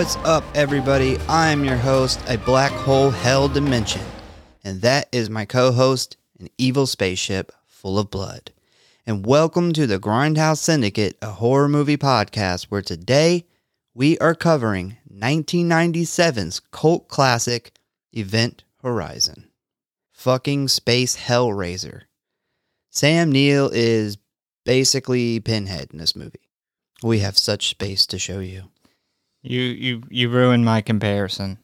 what's up, everybody? I'm your host, a black hole hell dimension, and that is my co host, an evil spaceship full of blood. And welcome to the Grindhouse Syndicate, a horror movie podcast where today we are covering 1997's cult classic, Event Horizon. Fucking Space Hellraiser. Sam Neill is basically Pinhead in this movie. We have such space to show you. You you you ruined my comparison.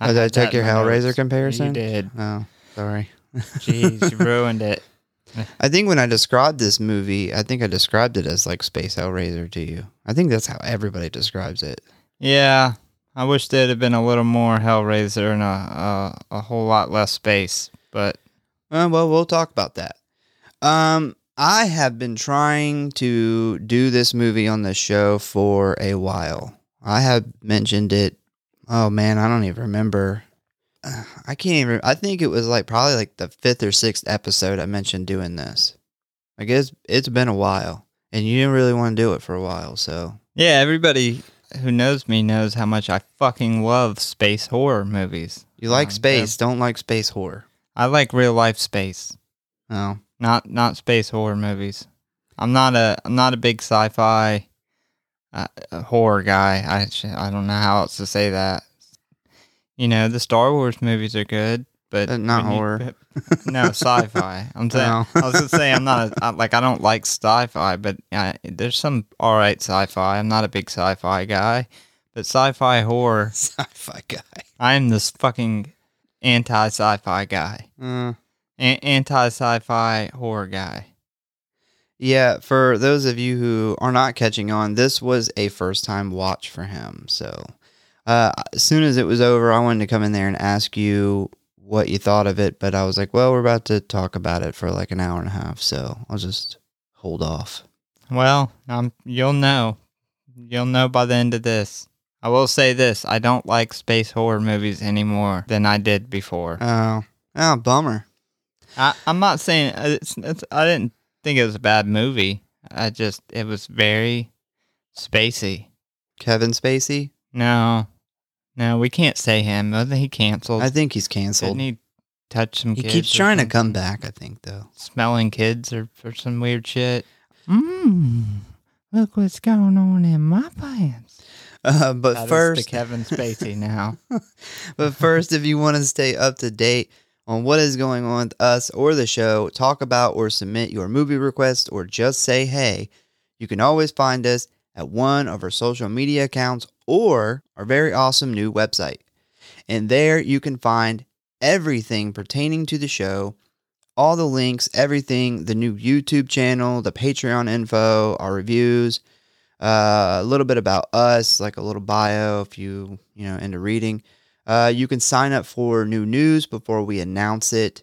Oh, did I take your Hellraiser notes. comparison? You did. Oh, sorry. Jeez, you ruined it. I think when I described this movie, I think I described it as like Space Hellraiser to you. I think that's how everybody describes it. Yeah, I wish there'd have been a little more Hellraiser and a a, a whole lot less space. But Uh, well, we'll talk about that. Um, I have been trying to do this movie on the show for a while. I have mentioned it. Oh man, I don't even remember. I can't even. I think it was like probably like the fifth or sixth episode I mentioned doing this. I guess it's been a while, and you didn't really want to do it for a while. So yeah, everybody who knows me knows how much I fucking love space horror movies. you like Um, space, don't like space horror. I like real life space, No, not not space horror movies. I'm not a I'm not a big sci-fi uh, uh, horror guy. I I don't know how else to say that. You know, the Star Wars movies are good, but Uh, not when you- horror. no, sci-fi. I'm saying. No. I was gonna say I'm not a, I, like I don't like sci-fi, but uh, there's some all right sci-fi. I'm not a big sci-fi guy, but sci-fi horror. sci-fi guy. I am this fucking anti-sci-fi guy, Uh, a- anti-sci-fi horror guy. Yeah, for those of you who are not catching on, this was a first time watch for him. So, uh, as soon as it was over, I wanted to come in there and ask you what you thought of it. But I was like, well, we're about to talk about it for like an hour and a half. So I'll just hold off. Well, um, you'll know. You'll know by the end of this. I will say this: I don't like space horror movies anymore than I did before. Oh, oh, bummer. I, I'm not saying uh, it's, it's. I didn't think it was a bad movie. I just it was very spacey. Kevin Spacey? No, no, we can't say him. Wasn't he canceled? I think he's canceled. Didn't he touch some He keeps trying to come back, I think, though. Smelling kids or, or some weird shit. Mmm. Look what's going on in my pants. Uh, but That first, Kevin Spacey now. but first, if you want to stay up to date on what is going on with us or the show, talk about or submit your movie request, or just say hey, you can always find us at one of our social media accounts or our very awesome new website. And there you can find everything pertaining to the show, all the links, everything, the new YouTube channel, the Patreon info, our reviews, uh, a little bit about us, like a little bio if you, you know, into reading. Uh, you can sign up for new news before we announce it.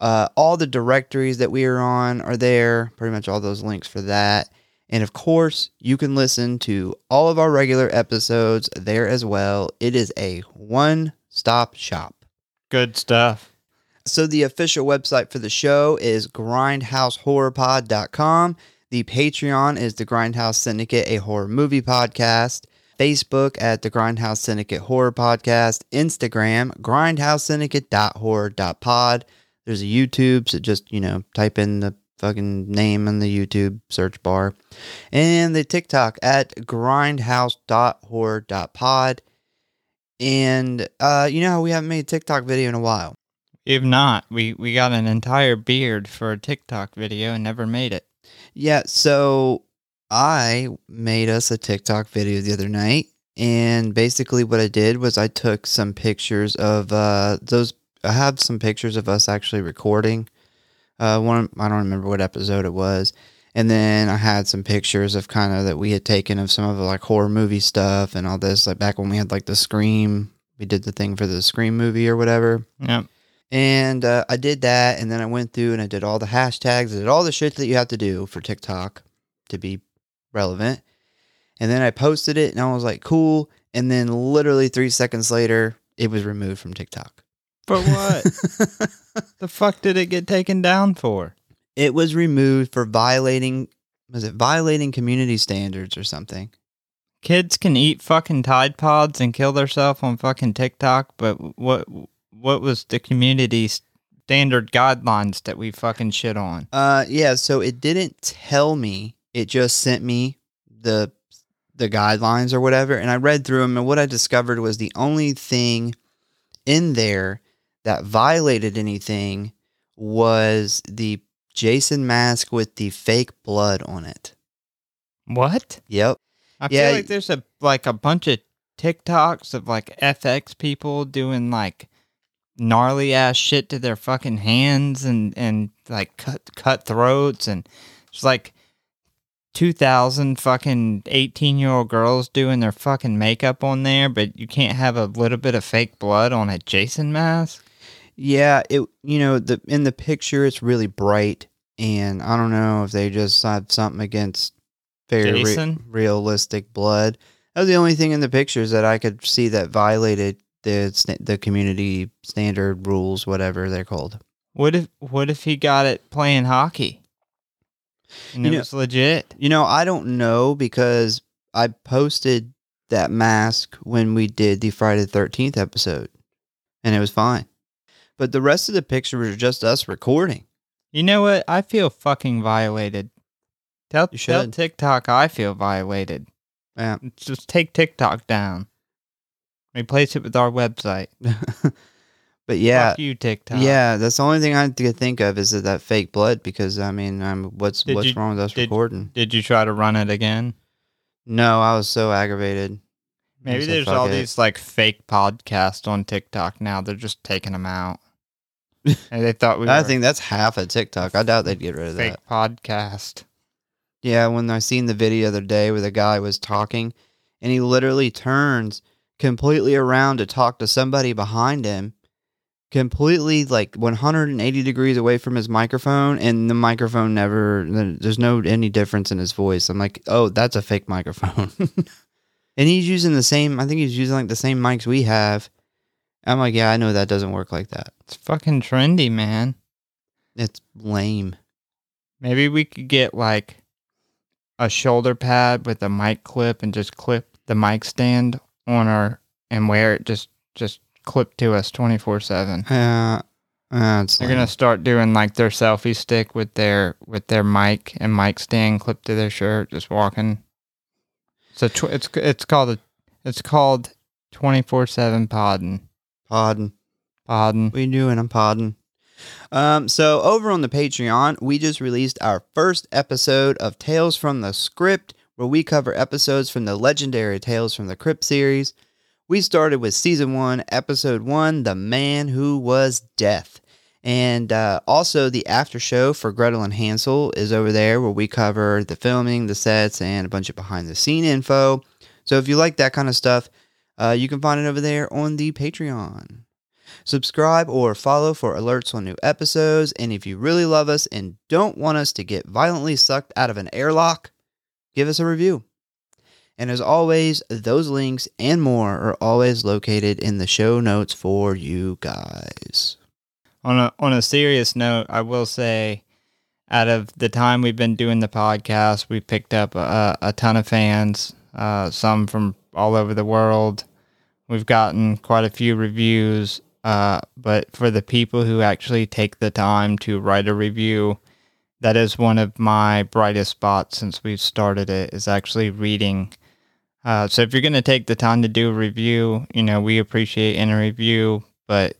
Uh, all the directories that we are on are there, pretty much all those links for that. And of course, you can listen to all of our regular episodes there as well. It is a one stop shop. Good stuff. So the official website for the show is grindhousehorrorpod.com. The Patreon is the Grindhouse Syndicate, a horror movie podcast. Facebook at the Grindhouse Syndicate Horror Podcast. Instagram, grindhousesyndicate.horror.pod. There's a YouTube, so just, you know, type in the fucking name in the YouTube search bar. And the TikTok at grindhouse.horror.pod. And uh, you know how we haven't made a TikTok video in a while. If not, we, we got an entire beard for a TikTok video and never made it. Yeah, so I made us a TikTok video the other night, and basically what I did was I took some pictures of uh, those. I have some pictures of us actually recording. Uh, one I don't remember what episode it was, and then I had some pictures of kind of that we had taken of some of the like horror movie stuff and all this. Like back when we had like the Scream, we did the thing for the Scream movie or whatever. Yep. And uh, I did that, and then I went through and I did all the hashtags, I did all the shit that you have to do for TikTok to be relevant. And then I posted it, and I was like, cool. And then literally three seconds later, it was removed from TikTok. For what? the fuck did it get taken down for? it was removed for violating, was it violating community standards or something? kids can eat fucking Tide Pods and kill themselves on fucking TikTok, but what what was the community standard guidelines that we fucking shit on? Uh, yeah. So it didn't tell me. It just sent me the the guidelines or whatever, and I read through them. And what I discovered was the only thing in there that violated anything was the Jason mask with the fake blood on it. What? Yep. I Yeah, feel like there's a like a bunch of TikToks of like FX people doing like gnarly ass shit to their fucking hands and and like cut cut throats and it's like 2000 fucking 18 year old girls doing their fucking makeup on there but you can't have a little bit of fake blood on a Jason mask Yeah, it you know the in the picture it's really bright, and I don't know if they just had something against very re- realistic blood. That was the only thing in the pictures that I could see that violated the the community standard rules, whatever they're called. what if what if he got it playing hockey and You it know- was legit You know, I don't know because I posted that mask when we did the Friday the Thirteenth episode, and it was fine. But the rest of the pictures were just us recording. You know what? I feel fucking violated. Tell, You tell. TikTok I feel violated. Yeah. Just take TikTok down. Replace it with our website. but yeah, Fuck you, TikTok. Yeah, that's the only thing I could think of is that, that fake blood because I mean, I'm what's Did what's you- wrong with us did- recording? Did you try to run it again? No, I was so aggravated. I Maybe said, there's "Fuck all it." these like fake podcasts on TikTok now. They're just taking them out. and they thought we were I think that's half of TikTok. I doubt they'd get rid of fake that. podcast. Yeah, when I seen the video the other day where the guy was talking, and he literally turns completely around to talk to somebody behind him, completely like 180 degrees away from his microphone, and the microphone never. There's no any difference in his voice. I'm like, oh, that's a fake microphone. and he's using the same. I think he's using like the same mics we have. I'm like, yeah, I know that doesn't work like that. It's fucking trendy, man. It's lame. Maybe we could get like a shoulder pad with a mic clip and just clip the mic stand on our and wear it just just clip to us 24/7. Yeah. uh, They're lame. going to start doing like their selfie stick with their with their mic and mic stand clipped to their shirt just walking. So tw- it's it's called a it's called 24/7 podding. Podding. Podding. We doing? I'm podding. Um, so over on the Patreon, we just released our first episode of Tales from the Script, where we cover episodes from the legendary Tales from the Crypt series. We started with season one, episode one, The Man Who Was Death. And uh, also, the after show for Gretel and Hansel is over there, where we cover the filming, the sets, and a bunch of behind the scene info. So if you like that kind of stuff, uh, you can find it over there on the Patreon. Subscribe or follow for alerts on new episodes. And if you really love us and don't want us to get violently sucked out of an airlock, give us a review. And as always, those links and more are always located in the show notes for you guys. On a on a serious note, I will say, out of the time we've been doing the podcast, we picked up a, a ton of fans, uh, some from all over the world. We've gotten quite a few reviews, uh, but for the people who actually take the time to write a review, that is one of my brightest spots since we've started it. Is actually reading. Uh, so if you're going to take the time to do a review, you know we appreciate in a review, but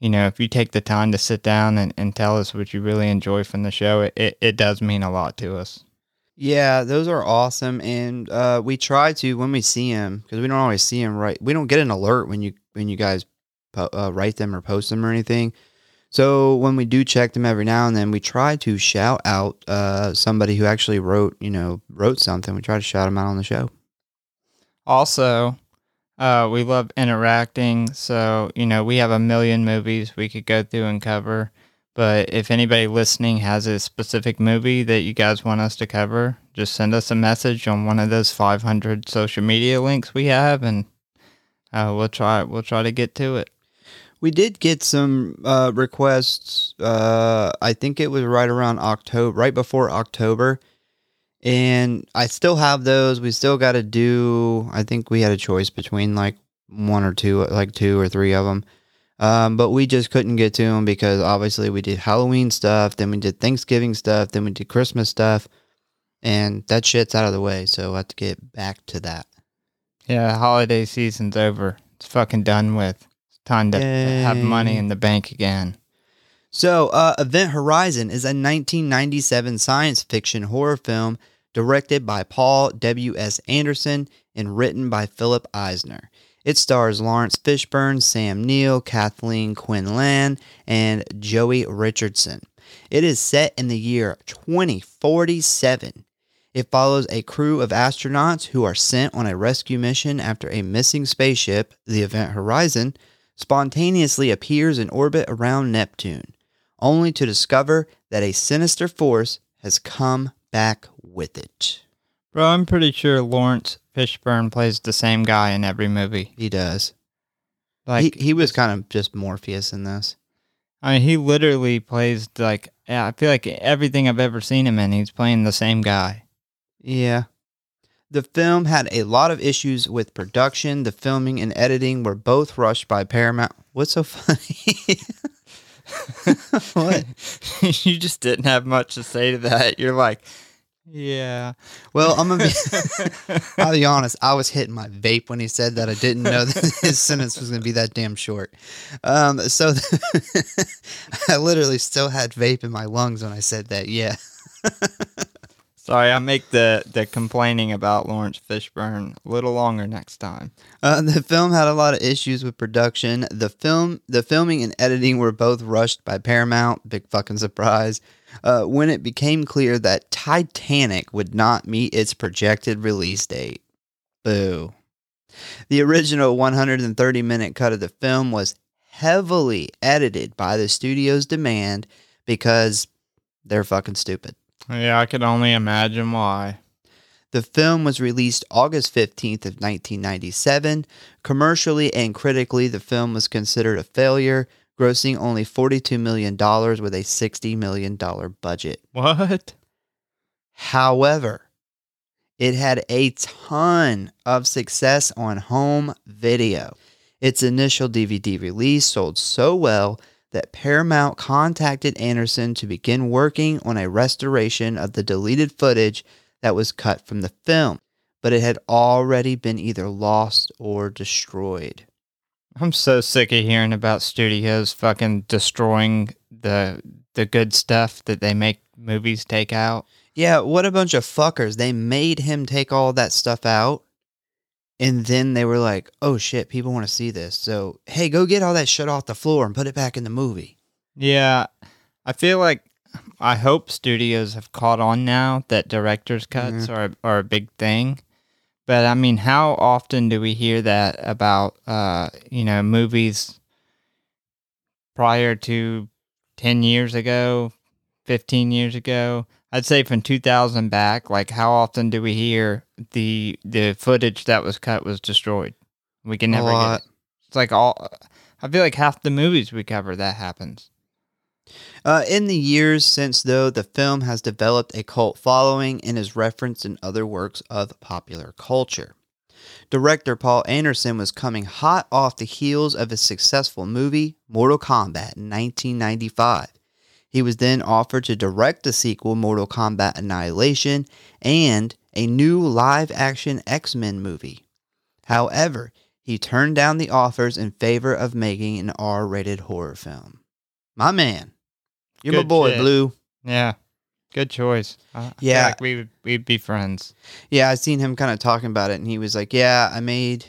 you know, if you take the time to sit down and, and tell us what you really enjoy from the show, it, it, it does mean a lot to us. Yeah, those are awesome, and uh, we try to when we see them because we don't always see them right. We don't get an alert when you when you guys po- uh, write them or post them or anything. So when we do check them every now and then, we try to shout out uh, somebody who actually wrote you know wrote something. We try to shout them out on the show. Also, uh, we love interacting. So, you know, we have a million movies we could go through and cover. But if anybody listening has a specific movie that you guys want us to cover, just send us a message on one of those 500 social media links we have, and uh, we'll try we'll try to get to it. We did get some uh, requests. Uh, I think it was right around October, right before October, and I still have those. We still got to do. I think we had a choice between like one or two, like two or three of them. Um, but we just couldn't get to them because obviously we did Halloween stuff, then we did Thanksgiving stuff, then we did Christmas stuff, and that shit's out of the way. So I have to get back to that. Yeah, holiday season's over. It's fucking done with. It's time to have money in the bank again. So, uh, Event Horizon is a 1997 science fiction horror film directed by Paul W.S. Anderson and written by Philip Eisner. It stars Laurence Fishburne, Sam Neill, Kathleen Quinlan, and Joey Richardson. It is set in the year 2047. It follows a crew of astronauts who are sent on a rescue mission after a missing spaceship, the Event Horizon, spontaneously appears in orbit around Neptune, only to discover that a sinister force has come back with it. Bro, I'm pretty sure Laurence Fishburne plays the same guy in every movie. He does. Like he, he was kind of just Morpheus in this. I mean, he literally plays like yeah. I feel like everything I've ever seen him in, he's playing the same guy. Yeah. The film had a lot of issues with production. The filming and editing were both rushed by Paramount. What's so funny? what? you just didn't have much to say to that. You're like, yeah. Well, I'm gonna be. I'll be honest. I was hitting my vape when he said that. I didn't know that his sentence was gonna be that damn short. Um, so I literally still had vape in my lungs when I said that. Yeah. Sorry, I make the the complaining about Laurence Fishburne a little longer next time. Uh, the film had a lot of issues with production. The film, the filming and editing were both rushed by Paramount. Big fucking surprise. Uh, when it became clear that Titanic would not meet its projected release date. Boo. The original 130 minute cut of the film was heavily edited by the studio's demand because they're fucking stupid. Yeah, I could only imagine why. The film was released August 15th of 1997. Commercially and critically, the film was considered a failure, grossing only $42 million with a $60 million budget. What? However, it had a ton of success on home video. Its initial DVD release sold so well that Paramount contacted Anderson to begin working on a restoration of the deleted footage that was cut from the film, but it had already been either lost or destroyed. I'm so sick of hearing about studios fucking destroying the the good stuff that they make movies take out. Yeah, what a bunch of fuckers. They made him take all that stuff out. And then they were like, oh shit, people want to see this. So, hey, go get all that shit off the floor and put it back in the movie. Yeah, I feel like I hope studios have caught on now that director's cuts are are a big thing. But I mean, how often do we hear that about uh, you know, movies prior to 10 years ago, 15 years ago? I'd say from 2000 back, like how often do we hear the the footage that was cut was destroyed? We can never get it. It's like all I feel like half the movies we cover that happens. Uh, in the years since, though, the film has developed a cult following and is referenced in other works of popular culture. Director Paul Anderson was coming hot off the heels of his successful movie, Mortal Kombat, in 1995. He was then offered to direct the sequel, Mortal Kombat Annihilation, and a new live action X Men movie. However, he turned down the offers in favor of making an R rated horror film. My man. You're my boy, shit. Blue. Yeah, good choice. I Yeah. like we would we'd be friends. Yeah, I seen him kind of talking about it, and he was like, "Yeah, I made,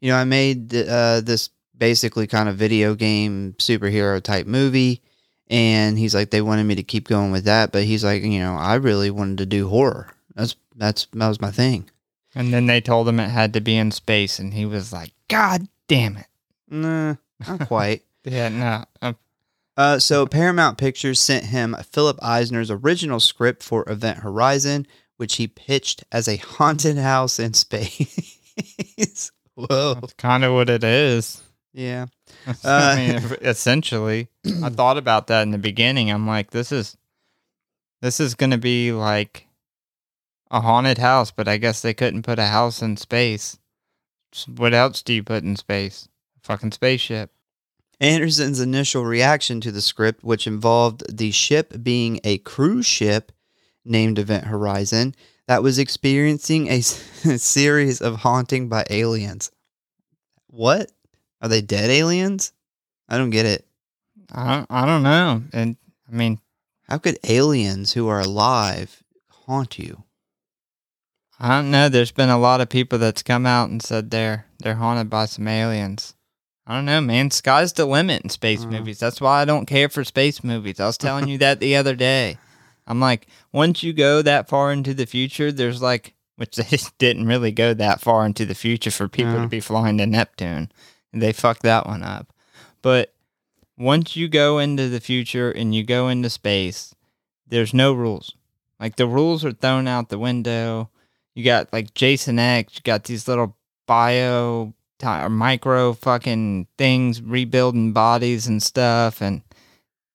you know, I made uh, this basically kind of video game superhero type movie." And he's like, they wanted me to keep going with that, but he's like, you know, I really wanted to do horror. That's that's that was my thing. And then they told him it had to be in space, and he was like, "God damn it!" Nah, not quite. Yeah, no. Uh, Uh, so Paramount Pictures sent him Philip Eisner's original script for Event Horizon, which he pitched as a haunted house in space. Whoa. that's kind of what it is. Yeah. I uh, mean, essentially, I thought about that in the beginning. I'm like, this is, this is gonna be like a haunted house, but I guess they couldn't put a house in space. What else do you put in space? A fucking spaceship. Anderson's initial reaction to the script, which involved the ship being a cruise ship named Event Horizon that was experiencing a series of haunting by aliens. What? Are they dead aliens? I don't get it. I don't, I don't know. And I mean, How could aliens who are alive haunt you? I don't know. There's been a lot of people that's come out and said they're they're haunted by some aliens. I don't know, man. Sky's the limit in space Uh. movies. That's why I don't care for space movies. I was telling you that the other day. I'm like, once you go that far into the future, there's like, which they didn't really go that far into the future for people Yeah. to be flying to Neptune. They fucked that one up. But once you go into the future and you go into space, there's no rules. Like the rules are thrown out the window. You got like Jason X, you got these little bio or micro fucking things rebuilding bodies and stuff. And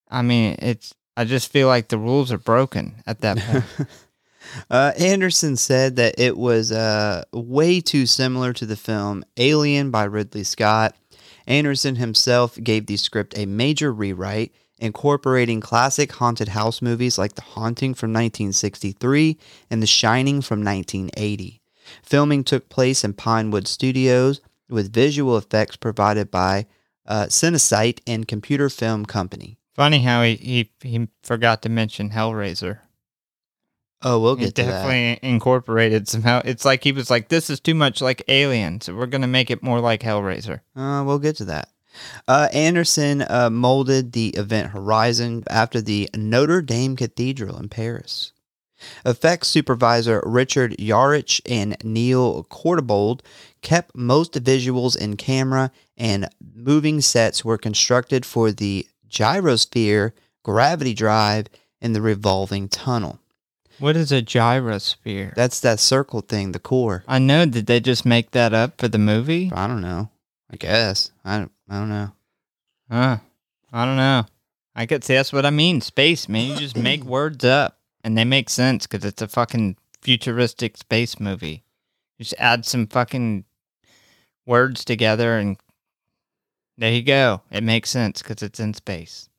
I mean, it's, I just feel like the rules are broken at that point. uh, Anderson said that it was uh, way too similar to the film Alien by Ridley Scott. Anderson himself gave the script a major rewrite, incorporating classic haunted house movies like The Haunting from 1963 and The Shining from 1980. Filming took place in Pinewood Studios with visual effects provided by uh, Cinesite and Computer Film Company. Funny how he, he, he forgot to mention Hellraiser. Oh, we'll get to that. definitely incorporated somehow. It's like he was like, "This is too much like Alien, so we're gonna make it more like Hellraiser." Uh, we'll get to that. Uh, Anderson uh, molded the event Horizon after the Notre Dame Cathedral in Paris. Effects supervisor Richard Yuricich and Neil Corbould kept most visuals in camera, and moving sets were constructed for the gyrosphere, gravity drive, and the revolving tunnel. What is a gyrosphere? That's that circle thing, the core. I know. Did they just make that up for the movie? I don't know. I guess. I don't, I don't know. Huh? I don't know. I could say that's what I mean. Space, man. You just make words up, and they make sense because it's a fucking futuristic space movie. You just add some fucking words together, and there you go. It makes sense because it's in space.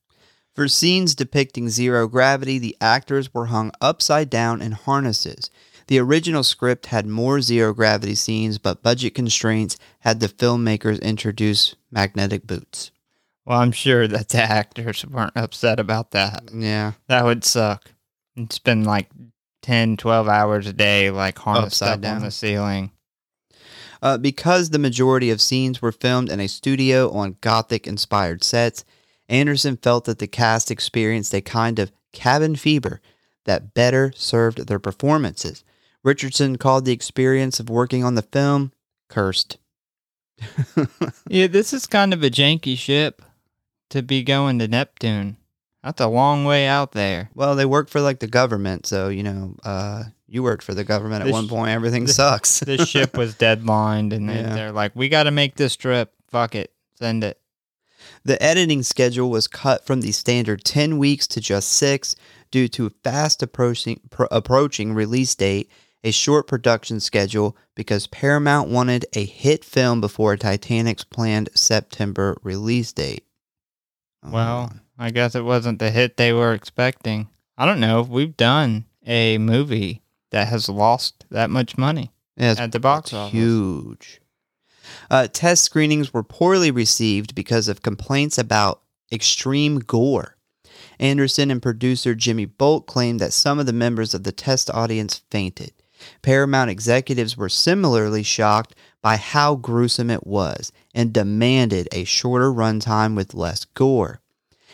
For scenes depicting zero gravity, the actors were hung upside down in harnesses. The original script had more zero gravity scenes, but budget constraints had the filmmakers introduce magnetic boots. Well, I'm sure that the actors weren't upset about that. Yeah. That would suck. It's been like 10, 12 hours a day, like harnessed Upside up down. on the ceiling. Uh, because the majority of scenes were filmed in a studio on Gothic inspired sets, Anderson felt that the cast experienced a kind of cabin fever that better served their performances. Richardson called the experience of working on the film cursed. Yeah, this is kind of a janky ship to be going to Neptune. That's a long way out there. Well, they work for like the government, so you know, uh, you worked for the government at This one point. Everything this- sucks. This ship was deadlined, and they, Yeah. they're like, we got to make this trip. Fuck it. Send it. The editing schedule was cut from the standard 10 weeks to just 6 due to a fast approaching pro- approaching release date, a short production schedule because Paramount wanted a hit film before Titanic's planned September release date. Well, I guess it wasn't the hit they were expecting. I don't know if we've done a movie that has lost that much money yeah, at the box office. huge. Uh, test screenings were poorly received because of complaints about extreme gore. Anderson and producer Jimmy Bolt claimed that some of the members of the test audience fainted. Paramount executives were similarly shocked by how gruesome it was and demanded a shorter runtime with less gore.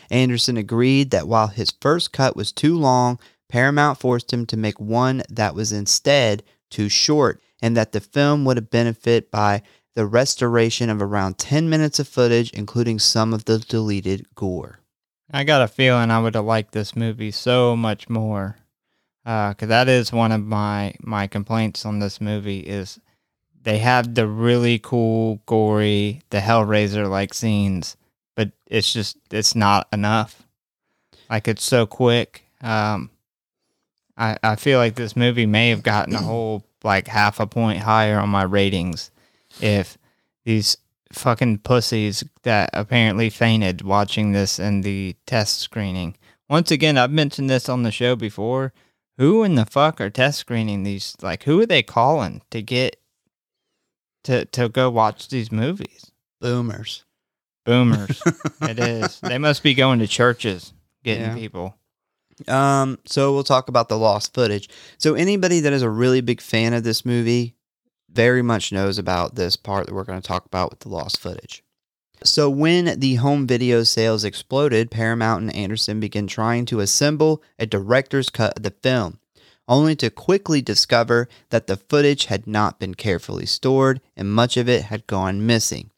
Anderson agreed that while his first cut was too long, Paramount forced him to make one that was instead too short, and that the film would have benefit by the restoration of around 10 minutes of footage, including some of the deleted gore. I got a feeling I would have liked this movie so much more. Because that is one of my, my complaints on this movie is they have the really cool, gory, the Hellraiser-like scenes, but it's just, it's not enough. Like, it's so quick. Um, I, I feel like this movie may have gotten a whole like half a point higher on my ratings if these fucking pussies that apparently fainted watching this in the test screening. Once again, I've mentioned this on the show before. Who in the fuck are test screening these? Like, who are they calling to get to to go watch these movies? Boomers. Boomers. it is. They must be going to churches getting Yeah. people. Um, so we'll talk about the lost footage. So anybody that is a really big fan of this movie very much knows about this part that we're going to talk about with the lost footage. So when the home video sales exploded, Paramount and Anderson began trying to assemble a director's cut of the film, only to quickly discover that the footage had not been carefully stored and much of it had gone missing.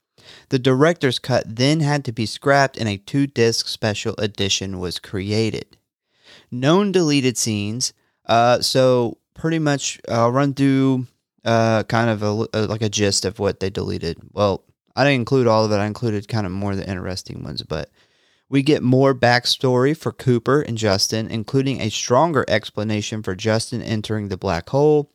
The director's cut then had to be scrapped and a two-disc special edition was created known deleted scenes. Uh, so pretty much, I'll run through uh, kind of a, uh, like a gist of what they deleted. Well, I didn't include all of it. I included kind of more of the interesting ones, but we get more backstory for Cooper and Justin, including a stronger explanation for Justin entering the black hole.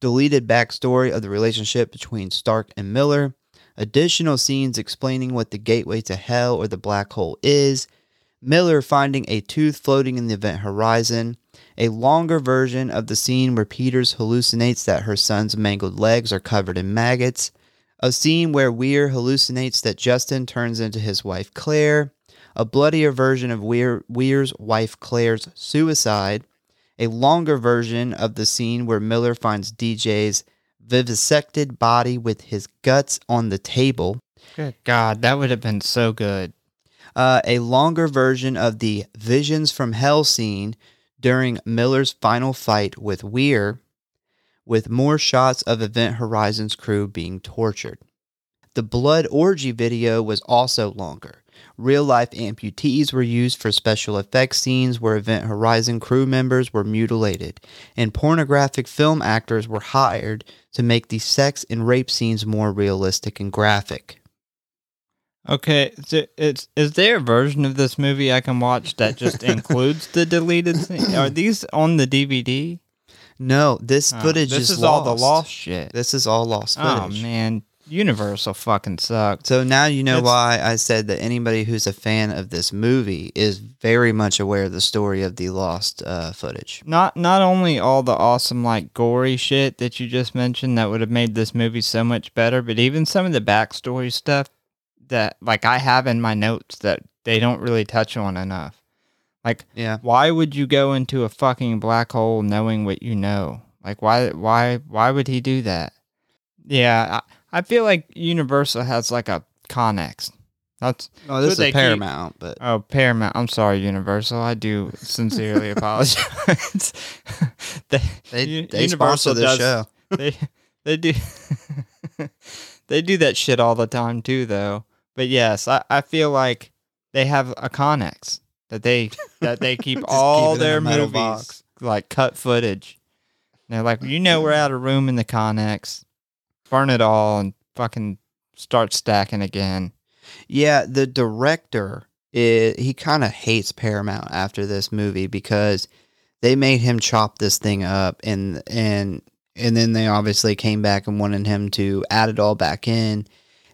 Deleted backstory of the relationship between Stark and Miller. Additional scenes explaining what the gateway to hell or the black hole is. Miller finding a tooth floating in the event horizon, a longer version of the scene where Peters hallucinates that her son's mangled legs are covered in maggots, a scene where Weir hallucinates that Justin turns into his wife Claire, a bloodier version of Weir, Weir's wife Claire's suicide, a longer version of the scene where Miller finds DJ's vivisected body with his guts on the table, Good God, that would have been so good. uh, a longer version of the Visions from Hell scene during Miller's final fight with Weir, with more shots of Event Horizon's crew being tortured. The Blood Orgy video was also longer. Real life amputees were used for special effects scenes where Event Horizon crew members were mutilated, and pornographic film actors were hired to make the sex and rape scenes more realistic and graphic. Okay, so it's is there a version of this movie I can watch that just includes the deleted scene? Are these on the DVD? No, this Oh, footage this is, is all the lost. shit. This is all lost Oh man, Universal fucking sucks. So now you know That's- why I said that anybody who's a fan of this movie is very much aware of the story of the lost uh, footage. Not not only all the awesome like gory shit that you just mentioned that would have made this movie so much better, but even some of the backstory stuff that like I have in my notes that they don't really touch on enough. Like Yeah. why would you go into a fucking black hole knowing what you know? Like why why why would he do that? Yeah, I, I feel like Universal has like a Connex. That's Oh, this But they is keep- Paramount, but oh Paramount. I'm sorry, Universal. I do sincerely apologize. they, they U- they sponsor this does- show. They they do they do that shit all the time too, though. But yes, I, I feel like they have a Connex that they that they keep all keep it in a their movies box. like cut footage. They're like, you know, we're out of room in the Connex. Burn it all and fucking start stacking again. Yeah, the director he kind of hates Paramount after this movie because they made him chop this thing up and and and then they obviously came back and wanted him to add it all back in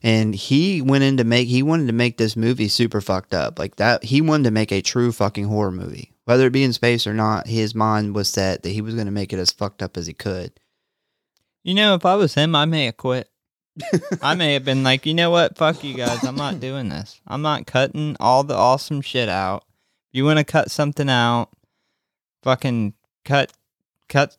and he went in to make he wanted to make this movie super fucked up like that he wanted to make a true fucking horror movie whether it be in space or not his mind was set that he was going to make it as fucked up as he could You know, if I was him, I may have quit. I may have been like, you know what? Fuck you guys. I'm not doing this. I'm not cutting all the awesome shit out. If you want to cut something out, fucking cut, cut.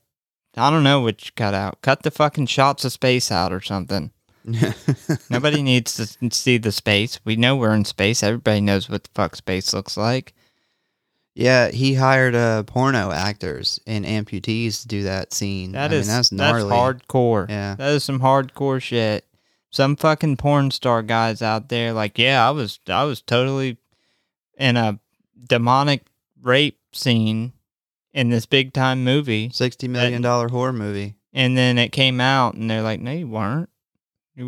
I don't know which cut out. Cut the fucking shots of space out or something. Nobody needs to see the space. We know we're in space. Everybody knows what the fuck space looks like. yeah he hired uh porno actors and amputees to do that scene That I is mean, that's gnarly that's hardcore. yeah That is some hardcore shit. Some fucking porn star guys out there, like, yeah, I was, I was totally in a demonic rape scene in this big time movie, Sixty million dollar horror movie. and then it came out, and they're like, no, you weren't.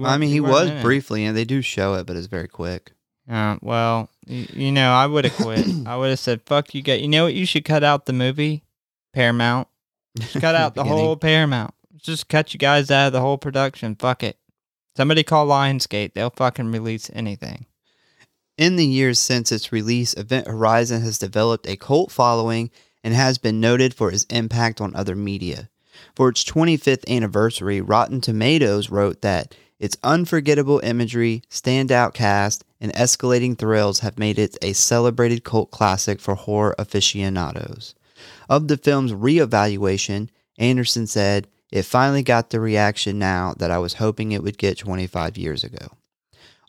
I mean, you he was briefly, and they do show it, but it's very quick. Uh, well, you, you know, I would have quit. I would have said, fuck you, guys. You know what? You should cut out the movie. Paramount. Just cut out the Beginning. whole Paramount. Just cut you guys out of the whole production. Fuck it. Somebody call Lionsgate. They'll fucking release anything. In the years since its release, Event Horizon has developed a cult following and has been noted for its impact on other media. For its 25th anniversary, Rotten Tomatoes wrote that its unforgettable imagery, standout cast, and escalating thrills have made it a celebrated cult classic for horror aficionados. Of the film's reevaluation, Anderson said, It finally got the reaction now that I was hoping it would get 25 years ago.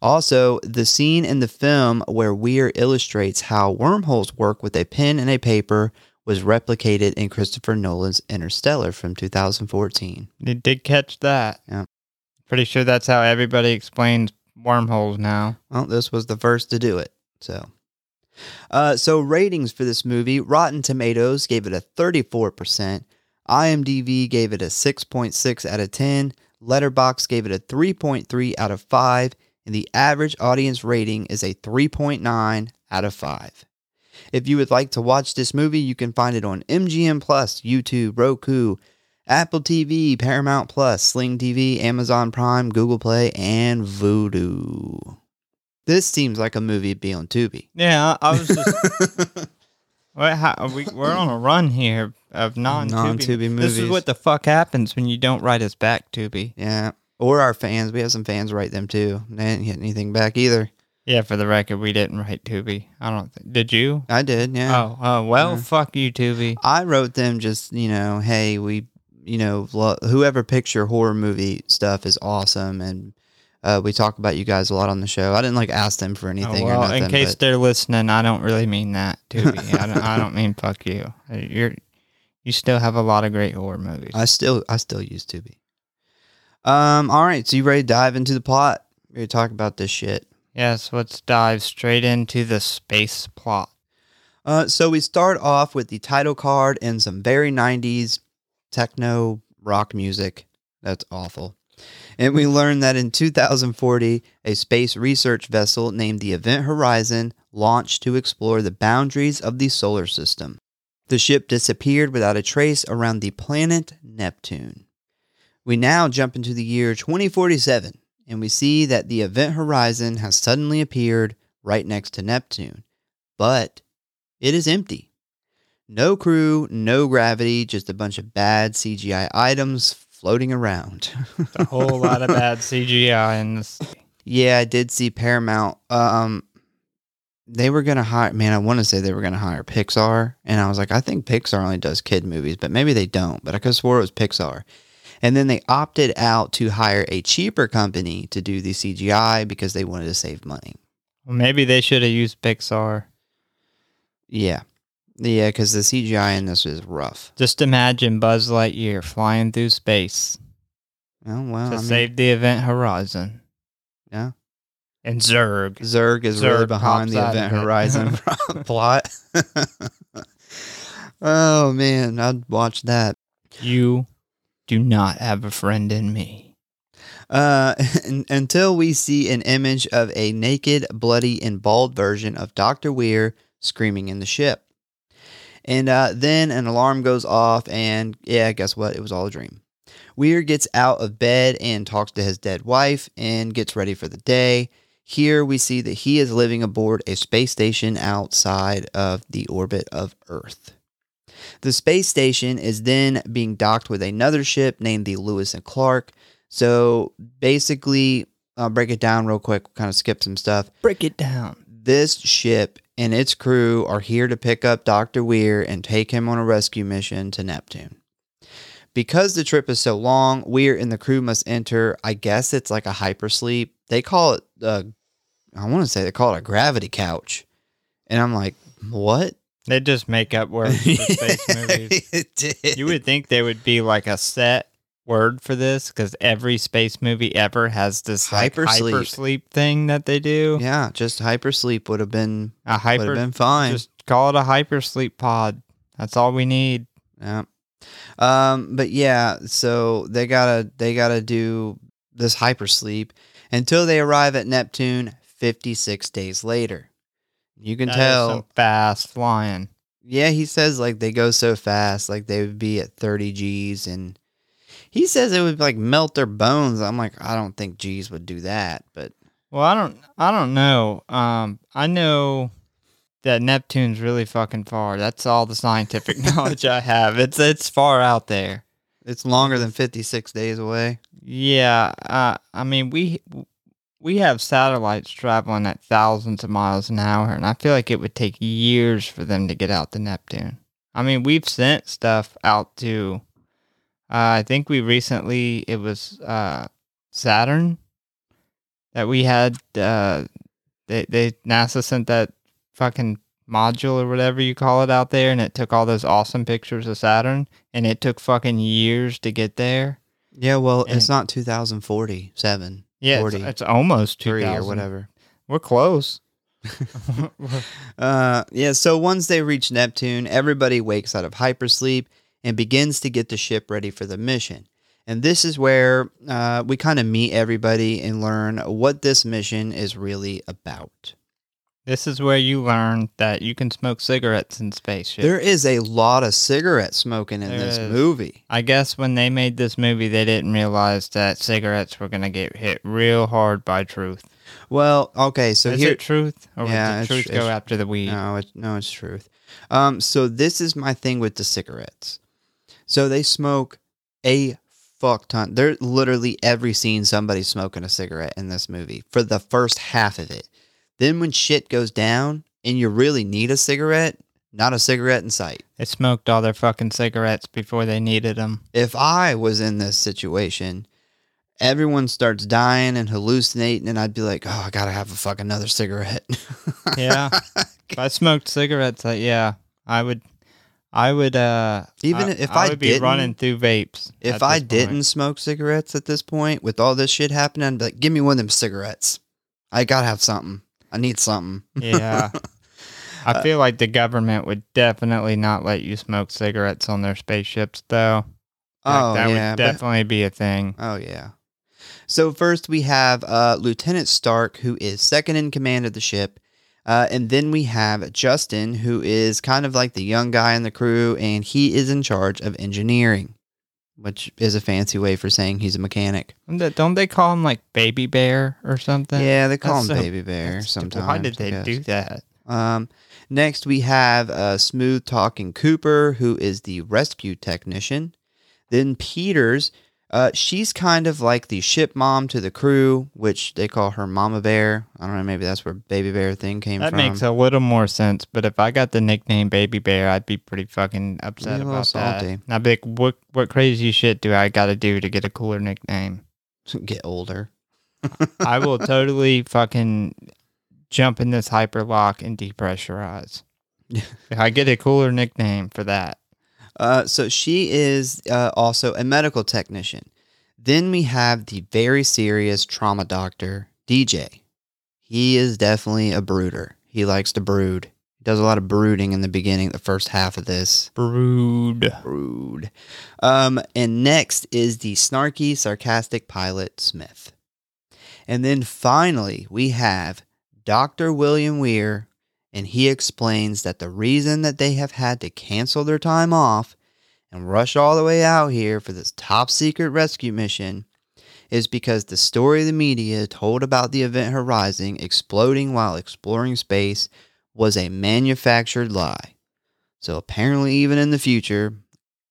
Also, the scene in the film where Weir illustrates how wormholes work with a pen and a paper was replicated in Christopher Nolan's Interstellar from 2014. They did catch that. Yeah. Pretty sure that's how everybody explains wormholes now. Well, this was the first to do it. So, uh, so ratings for this movie: Rotten Tomatoes gave it a 34%. IMDb gave it a 6.6 out of 10. Letterboxd gave it a 3.3 out of 5, and the average audience rating is a 3.9 out of 5. If you would like to watch this movie, you can find it on MGM Plus, YouTube, Roku, Apple TV, Paramount Plus, Sling TV, Amazon Prime, Google Play, and Vudu. This seems like a movie to be on Tubi. Yeah, I I was just. What, how, we, we're on a run here of non Non-Tubi movies. This is what the fuck happens when you don't write us back, Tubi. yeah. Or our fans. We have some fans write them too. They didn't get anything back either. Yeah, for the record, we didn't write Tubi. I don't think. Did you? I did, yeah. Oh, oh, well, Yeah. fuck you, Tubi. I wrote them just, you know, hey, we, you know, lo- whoever picks your horror movie stuff is awesome. And uh, we talk about you guys a lot on the show. I didn't like ask them for Oh, anything well, or nothing. in case but they're listening, I don't really mean that, Tubi. I, don't, I don't mean fuck you. You're, you still have a lot of great horror movies. I still, I still use Tubi. Um, all right. So you ready to dive into the plot? Ready to talk about this shit? yes, let's dive straight into the space plot. Uh, so we start off with the title card and some very 90s techno rock music. That's awful. And we learn that in 2040, a space research vessel named the Event Horizon launched to explore the boundaries of the solar system. The ship disappeared without a trace around the planet Neptune. We now jump into the year 2047, and we see that the Event Horizon has suddenly appeared right next to Neptune. But it is empty. No crew, no gravity, just a bunch of bad CGI items floating around. A whole lot of bad CGI in this. yeah, I did see Paramount. Um, they were gonna hire. Man, I want to say they were gonna hire Pixar, and I was like, I think Pixar only does kid movies, but maybe they don't. But I could have swore it was Pixar. And then they opted out to hire a cheaper company to do the CGI because they wanted to save money. Well, maybe they should have used Pixar. Yeah, yeah, because the CGI in this is rough. Just imagine Buzz Lightyear flying through space Oh well, to I mean, save the event horizon. Yeah. And Zurg. Zerg is really behind the Event. Horizon plot. oh man, I'd watch that. You do not have a friend in me. Uh, un- until we see an image of a naked, bloody, and bald version of Doctor Weir screaming in the ship, and uh, then an alarm goes off, and yeah, guess what? It was all a dream. Weir gets out of bed and talks to his dead wife and gets ready for the day. Here we see that he is living aboard a space station outside of the orbit of Earth. The space station is then being docked with another ship named the Lewis and Clark. So basically, I'll break it down real quick, kind of skip some stuff. Break it down. This ship and its crew are here to pick up Dr. Weir and take him on a rescue mission to Neptune. Because the trip is so long, Weir and the crew must enter, I guess it's like a hypersleep. They call it, uh, I want to say they call it a gravity couch. And I'm like, what? They just make up words for space movies. You would think there would be like a set word for this because every space movie ever has this like, Hypersleep. hypersleep thing that they do. Yeah, just hypersleep would have been A would have been fine. just call it a hypersleep pod. That's all we need. Yeah. Um, but yeah, so they gotta they gotta do this hypersleep until they arrive at Neptune 56 days later. You can That tell fast flying. Yeah, he says like they go so fast, like they would be at 30 G's, and he says it would like melt their bones. I'm like, I don't think G's would do that, but Well, I don't I don't know. Um I know that Neptune's really fucking far. That's all the scientific knowledge I have. It's it's far out there. it's longer than 56 days away. Yeah, uh, I mean we we have satellites traveling at thousands of miles an hour, and I feel like it would take years for them to get out to Neptune. I mean, we've sent stuff out to. Uh, I think we recently it was uh, Saturn that we had. Uh, they they NASA sent that fucking module or whatever you call it out there, and it took all those awesome pictures of Saturn, and it took fucking years to get there. Yeah, well, it's not 2047, Yeah, it's, 40, it's almost two three or whatever. We're close. Uh, yeah, so once they reach Neptune, everybody wakes out of hypersleep and begins to get the ship ready for the mission. And this is where uh, we kind of meet everybody and learn what this mission is really about. this is where you learn that you can smoke cigarettes in spaceship. There is a lot of cigarette smoking in There this is. movie. I guess when they made this movie, they didn't realize that cigarettes were gonna get hit real hard by truth. Well, okay, so is here, it truth, or Yeah, it's- truth go after the weed? No, it's no, it's truth. Um, so this is my thing with the cigarettes. So they smoke a fuck ton. There's literally every scene somebody smoking a cigarette in this movie for the first half of it. Then when shit goes down and you really need a cigarette, not a cigarette in sight. They smoked all their fucking cigarettes before they needed them. If I was in this situation, everyone starts dying and hallucinating, and I'd be like, "Oh, I gotta have a fuck another cigarette." Yeah. if I smoked cigarettes, uh, yeah, I would. I would. Uh, Even I, if I would be running through vapes. If I didn't smoke cigarettes at this point, with all this shit happening, I'd be like, give me one of them cigarettes. I gotta have something. I need something. Yeah. I feel like the government would definitely not let you smoke cigarettes on their spaceships, though. Like, oh, that yeah. would but- definitely be a thing. oh, yeah. So, first we have uh, Lieutenant Stark, who is second in command of the ship. Uh, and then we have Justin, who is kind of like the young guy in the crew, and he is in charge of engineering, which is a fancy way for saying he's a mechanic. Don't they- call him like Baby Bear or something? yeah, they call him so- Baby Bear sometimes. Why did they do that? Um, next, we have uh, Smooth Talking Cooper, who is the rescue technician. Then Peters, uh, she's kind of like the ship mom to the crew, which they call her Mama Bear. I don't know, maybe that's where Baby Bear thing came That from. makes a little more sense. But if I got the nickname Baby Bear, I'd be pretty fucking upset Be a little about salty. that. I'd be like, what, what crazy shit do I got to do to get a cooler nickname? Get older. I will totally fucking jump in this hyperlock and depressurize. if I get a cooler nickname for that. Uh, so she is uh, also a medical technician. Then we have the very serious trauma doctor, DJ. He is definitely a brooder. He likes to brood. He does a lot of brooding in the beginning, the first half of this. Brood. Brood. Um, and next is the snarky, sarcastic pilot, Smith. And then finally, we have Dr. William Weir, and he explains that the reason that they have had to cancel their time off and rush all the way out here for this top secret rescue mission is because the story the media told about the event Horizon exploding while exploring space was a manufactured lie. So apparently, even in the future,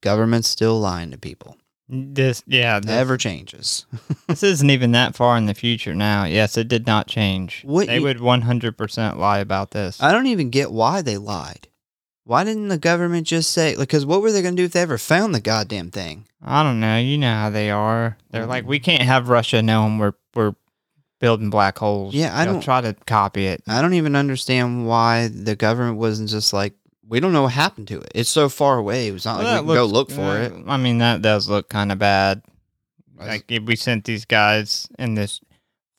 government's still lying to people. This, yeah, this, Never changes. this isn't even that far in the future now. Yes, it did not change. What they you- would 100% lie about this. I don't even get why they lied. Why didn't the government just say, like, because what were they going to do if they ever found the goddamn thing? I don't know. You know how they are. They're like, Mm. we can't have Russia knowing we're we're building black holes. Yeah, I They'll don't- try to copy it. I don't even understand why the government wasn't just like, we don't know what happened to it. It's so far away. It's not Well, like we can go look for uh, it. I mean, that does look kind of bad. That's- Like if we sent these guys in this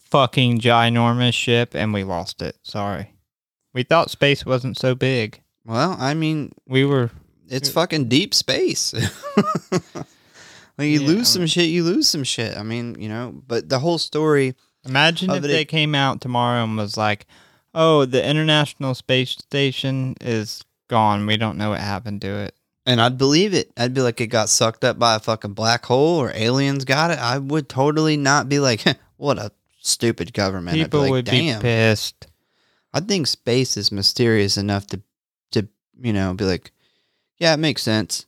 fucking ginormous ship and we lost it. Sorry. We thought space wasn't so big. Well, I mean, We were it's fucking deep space. like you Yeah, lose some shit, you lose some shit. I mean, you know, but the whole story. Imagine if it- they came out tomorrow and was like, "Oh, the International Space Station is gone. We don't know what happened to it. And I'd believe it. I'd be like, it got sucked up by a fucking black hole or aliens got it. I would totally not be like, what a stupid government. I'd be People like, would Damn. be pissed. I think space is mysterious enough to, to you know, be like, yeah, it makes sense.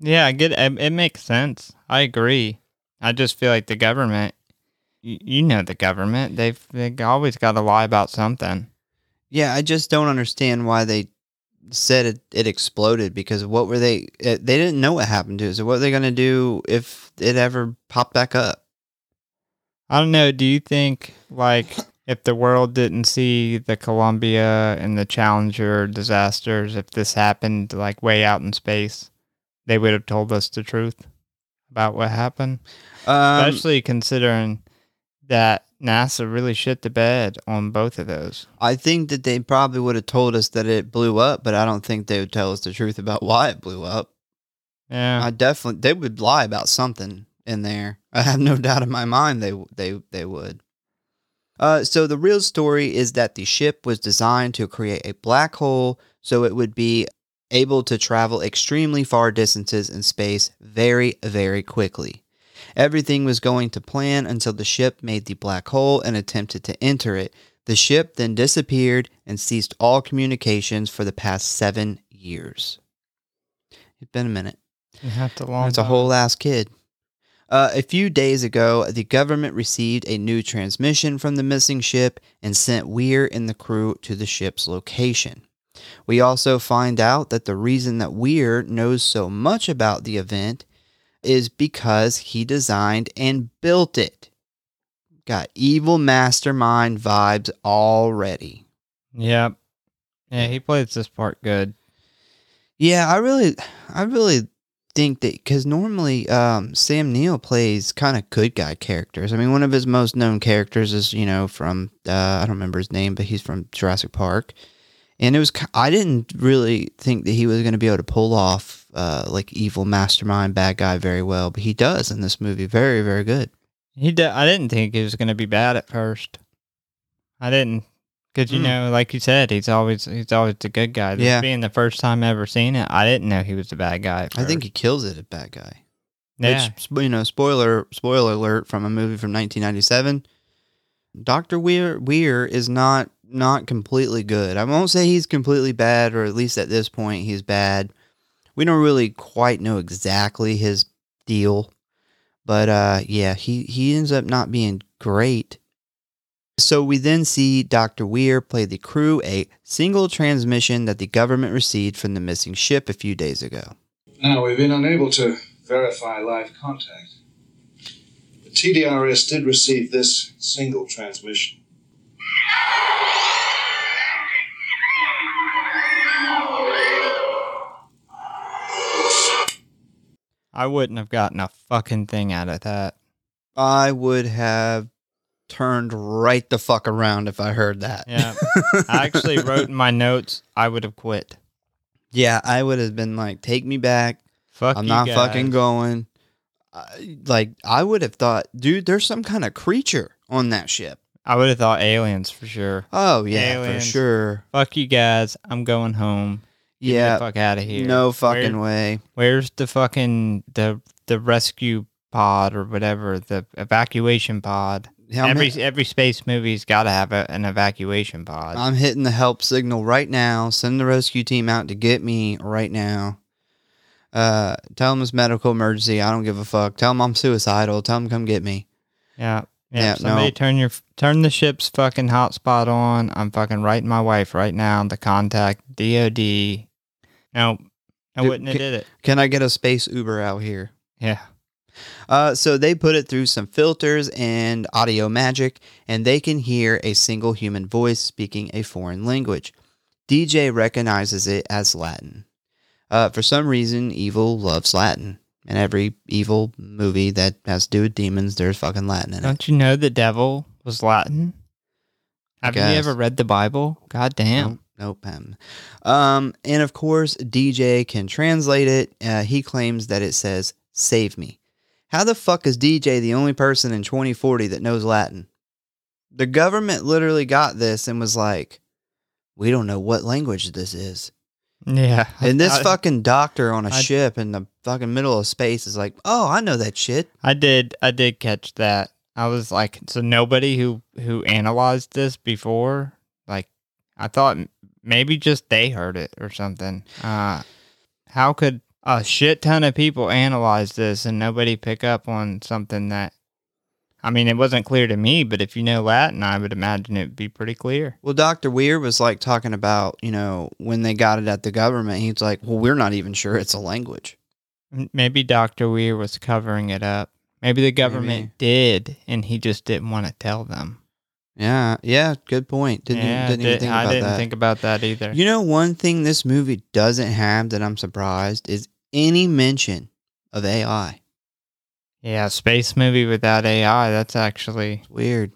Yeah, I get it. It makes sense. I agree. I just feel like the government. You, you know the government. They've they always got to lie about something. Yeah, I just don't understand why they said it, it exploded because what were they? It, they didn't know what happened to it. So what are they gonna do if it ever popped back up? I don't know. Do you think like if the world didn't see the Columbia and the Challenger disasters, if this happened like way out in space, they would have told us the truth about what happened? Um, Especially considering that NASA really shit the bed on both of those. I think that they probably would have told us that it blew up, but I don't think they would tell us the truth about why it blew up. Yeah. I definitely they would lie about something in there. I have no doubt in my mind they they they would. Uh, so the real story is that the ship was designed to create a black hole, so it would be able to travel extremely far distances in space very very quickly. Everything was going to plan until the ship made the black hole and attempted to enter it. The ship then disappeared and ceased all communications for the past seven years. It's been a minute. That's a long That's a whole ass kid. Uh, a few days ago, the government received a new transmission from the missing ship and sent Weir and the crew to the ship's location. We also find out that the reason that Weir knows so much about the event is because he designed and built it. Got evil mastermind vibes already. Yep. Yeah, he plays this part good. Yeah, I really, I really think that because normally um, Sam Neill plays kind of good guy characters. I mean, one of his most known characters is you know from uh, I don't remember his name, but he's from Jurassic Park, and it was I didn't really think that he was going to be able to pull off uh, like evil mastermind bad guy very well, but he does in this movie. Very, very good. He did. I didn't think he was going to be bad at first. I didn't, because you Mm. know, like you said, he's always he's always the good guy. This Yeah. being the first time I ever seen it, I didn't know he was the bad guy. I think he kills it at bad guy. yeah, Which, you know, spoiler spoiler alert from a movie from 1997. Doctor Weir Weir is not not completely good. I won't say he's completely bad, or at least at this point he's bad. We don't really quite know exactly his deal, but uh, yeah, he he ends up not being great. So we then see Dr. Weir play the crew a single transmission that the government received from the missing ship a few days ago. Now, we've been unable to verify live contact. The TDRS did receive this single transmission. I wouldn't have gotten a fucking thing out of that. I would have turned right the fuck around if I heard that. Yeah, I actually wrote in my notes I would have quit. yeah, I would have been like, take me back. Fuck I'm not guys. fucking going. I, like, I would have thought, dude, there's some kind of creature on that ship. I would have thought aliens for sure. Oh, yeah, Aliens. for sure. Fuck you guys. I'm going home. Get me the Yeah, fuck out of here. no fucking Where- way. Where's the fucking the the rescue pod or whatever the evacuation pod? Every hit- every space movie's got to have a, an evacuation pod. I'm hitting the help signal right now. Send the rescue team out to get me right now. Uh, tell them it's medical emergency. I don't give a fuck. Tell them I'm suicidal. Tell them come get me. yeah, yeah. Yeah, somebody no. turn your turn the ship's fucking hotspot on. I'm fucking writing my wife right now to contact DOD. No, I Dude, wouldn't have ca- did it. Can I get a space Uber out here? Yeah, Uh, so they put it through some filters and audio magic, and they can hear a single human voice speaking a foreign language. DJ recognizes it as Latin. Uh, for some reason, Evil loves Latin. In every evil movie that has to do with demons, there's fucking Latin in it. don't you know the devil was Latin? Have you ever read the Bible? God damn. Nope, nope. Um, and of course, DJ can translate it. Uh, he claims that it says, Save me. How the fuck is DJ the only person in 2040 that knows Latin? The government literally got this and was like, We don't know what language this is. Yeah. And this I, fucking doctor on a I- ship in the fucking middle of space is like, oh, I know that shit. I did I did catch that. I was like, so nobody who who analyzed this before, like, I thought maybe just they heard it or something. Uh, how could a shit ton of people analyze this and nobody pick up on something that? I mean, it wasn't clear to me, but if you know Latin, I would imagine it'd be pretty clear. Well, Dr. Weir was like talking about, you know, when they got it at the government, he's like, well, we're not even sure it's a language. Maybe Doctor Weir was covering it up. Maybe the government did, and he just didn't want to tell them. Yeah, yeah, good point. Didn't, yeah, didn't did- think I about didn't that. think about that either. You know, one thing this movie doesn't have that I'm surprised is any mention of AI. Yeah, space movie without AI. That's actually It's weird.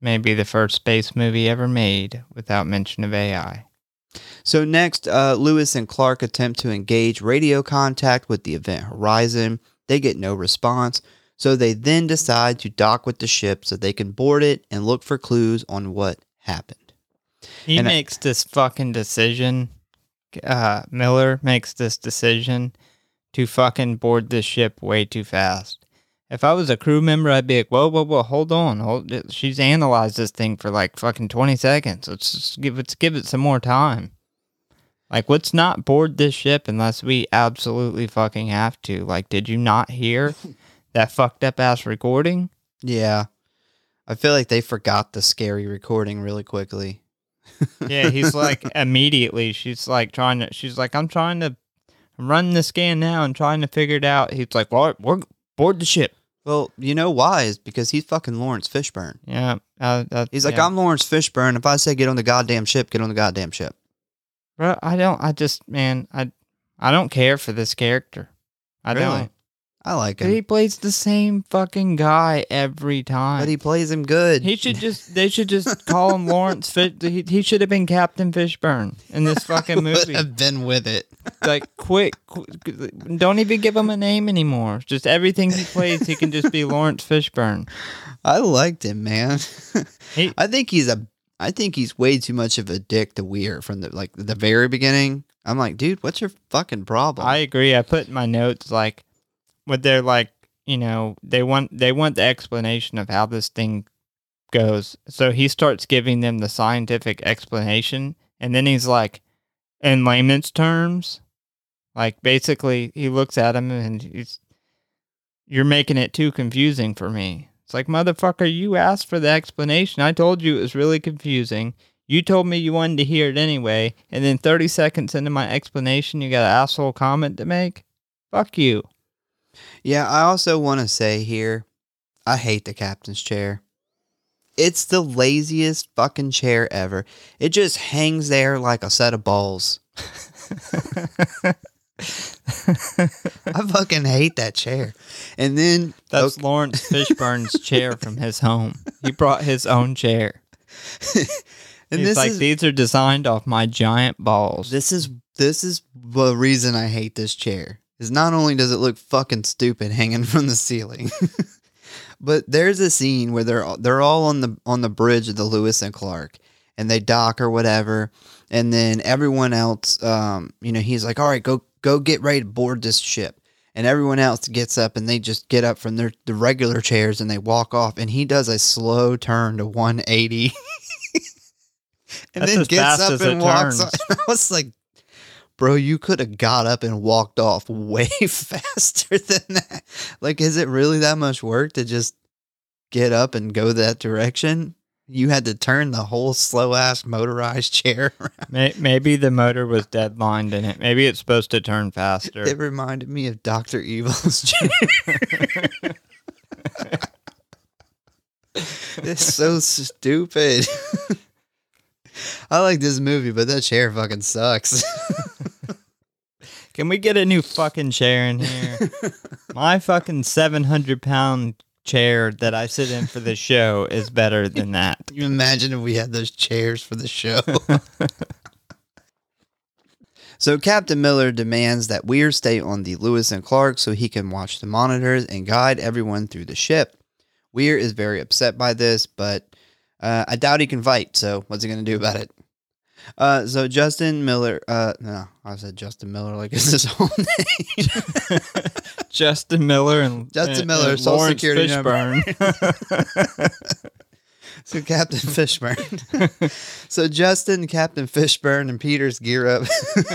maybe the first space movie ever made without mention of AI. So next, uh, Lewis and Clark attempt to engage radio contact with the Event Horizon. They get no response, so they then decide to dock with the ship so they can board it and look for clues on what happened. He And I- makes this fucking decision. Uh, Miller makes this decision to fucking board this ship way too fast. If I was a crew member, I'd be like, "Whoa, whoa, whoa, hold on, hold." She's analyzed this thing for like fucking twenty seconds. Let's just give let's give it some more time. Like, let's not board this ship unless we absolutely fucking have to. Like, did you not hear that fucked up ass recording? Yeah, I feel like they forgot the scary recording really quickly. Yeah, he's like immediately. She's like trying to. She's like, I'm trying to run the scan now and trying to figure it out. He's like, well, we're board the ship. Well, you know why? Is because he's fucking Laurence Fishburne. Yeah, uh, that, He's like, yeah. I'm Laurence Fishburne. If I say get on the goddamn ship, get on the goddamn ship. Bro, I don't. I just, man, I, I don't care for this character. I Really? don't. I like But him, he plays the same fucking guy every time. but he plays him good. He should just. They should just call him Laurence. Fish. He, he should have been Captain Fishburne in this fucking movie. have been with it. like quick, qu- don't even give him a name anymore. Just everything he plays, he can just be Laurence Fishburne. I liked him, man. He- I think he's a. I think he's way too much of a dick to Weir from the like the very beginning. I'm like, dude, what's your fucking problem? I agree. I put in my notes like, what they're like, you know, they want they want the explanation of how this thing goes. So he starts giving them the scientific explanation, and then he's like, in layman's terms, like basically he looks at him and he's, you're making it too confusing for me. It's like, motherfucker, you asked for the explanation. I told you it was really confusing. You told me you wanted to hear it anyway, and then 30 seconds into my explanation, you got an asshole comment to make? Fuck you. Yeah, I also want to say here, I hate the captain's chair. It's the laziest fucking chair ever. It just hangs there like a set of balls. I fucking hate that chair. And then That's okay, Laurence Fishburne's chair from his home. He brought his own chair. and He's this like, is these are designed off my giant balls. This is this is the reason I hate this chair. Is not only does it look fucking stupid hanging from the ceiling, but there's a scene where they're all- they're all on the on the bridge of the Lewis and Clark, and they dock or whatever, and then everyone else, um, you know, he's like, all right, go go get ready to board this ship. And everyone else gets up and they just get up from their the regular chairs and they walk off. And he does a slow turn to 180 and That's then gets up and walks. I was like, bro, you could have got up and walked off way faster than that. Like, is it really that much work to just get up and go that direction? You had to turn the whole slow ass motorized chair around. Maybe the motor was deadlined in it. Maybe it's supposed to turn faster. It reminded me of Doctor Evil's chair. it's so stupid. I like this movie, but that chair fucking sucks. Can we get a new fucking chair in here? My fucking 700 pound chair that I sit in for the show is better than that. you imagine if we had those chairs for the show? so Captain Miller demands that Weir stay on the Lewis and Clark so he can watch the monitors and guide everyone through the ship. Weir is very upset by this, but uh, I doubt he can fight. So what's he going to do about it? Uh, so Justin Miller. Uh, no, I said Justin Miller like it's his whole name. Justin Miller and Justin and- Miller, and Social Laurence Security number. Fishburne. so Captain Fishburne. so Justin, Captain Fishburne, and Peters gear up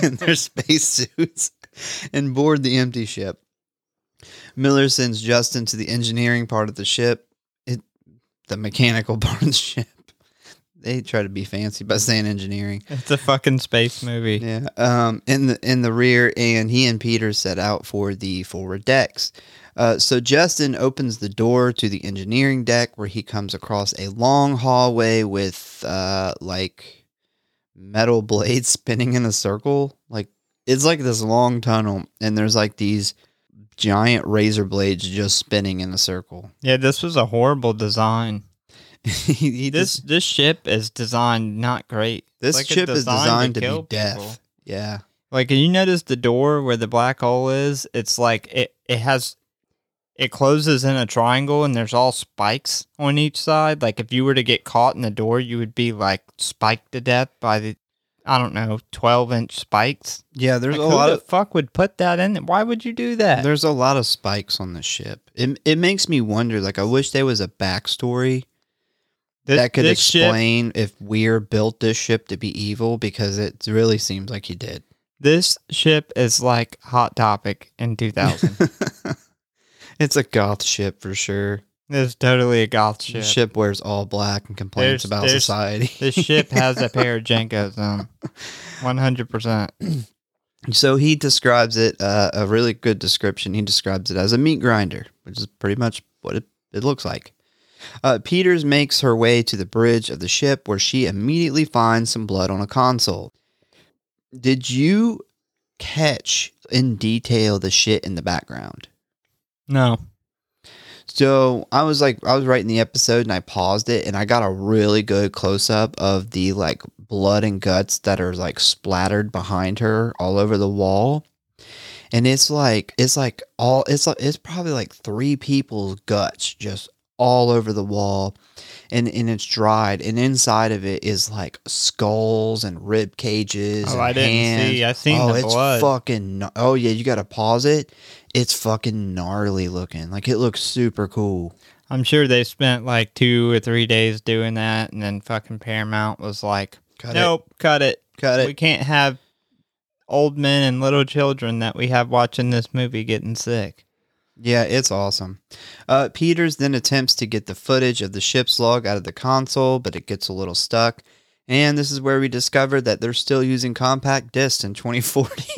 in their spacesuits and board the empty ship. Miller sends Justin to the engineering part of the ship, it, the mechanical part of the ship. They try to be fancy by saying engineering. it's a fucking space movie. Yeah. Um, in the in the rear, and he and Peter set out for the forward decks. Uh, so Justin opens the door to the engineering deck, where he comes across a long hallway with uh, like metal blades spinning in a circle. Like it's like this long tunnel, and there's like these giant razor blades just spinning in a circle. Yeah, this was a horrible design. he, This just- this ship is designed not great. this like ship is designed to, kill be death. people. Yeah. Like you notice the door where the black hole is, it's like it it has it closes in a triangle and there's all spikes on each side. Like if you were to get caught in the door, you would be like spiked to death by the I don't know, twelve inch spikes. Yeah, there's Like, a who lot the of fuck would put that in? Why would you do that? There's a lot of spikes on the ship. It it makes me wonder. Like, I wish there was a backstory That could this ship- explain if Weir built this ship to be evil, because it really seems like he did. this ship is like Hot Topic in 2000. it's a goth ship for sure. it's totally a goth ship. The ship. wears all black and complains There's- about there's- society. This ship has a pair of JNCOs on. 100%. So he describes it uh, a really good description. He describes it as a meat grinder, which is pretty much what it, it looks like. Uh, Peters makes her way to the bridge of the ship where she immediately finds some blood on a console. Did you catch in detail the shit in the background? No. So I was like, I was writing the episode and I paused it and I got a really good close up of the like blood and guts that are like splattered behind her all over the wall. And it's like, it's like all, it's like, it's probably like three people's guts just all over the wall. And, and it's dried. And inside of it is like skulls and rib cages. Oh, and I didn't hands. see. I seen oh, the it's blood. fucking. Oh yeah, you gotta pause it. It's fucking gnarly looking. Like it looks super cool. I'm sure they spent like two or three days doing that, and then fucking Paramount was like, Cut nope, cut it. Cut it. We can't have old men and little children that we have watching this movie getting sick. Yeah, it's awesome. Uh, Peters then attempts to get the footage of the ship's log out of the console, but it gets a little stuck. And this is where we discover that they're still using compact discs in 2040.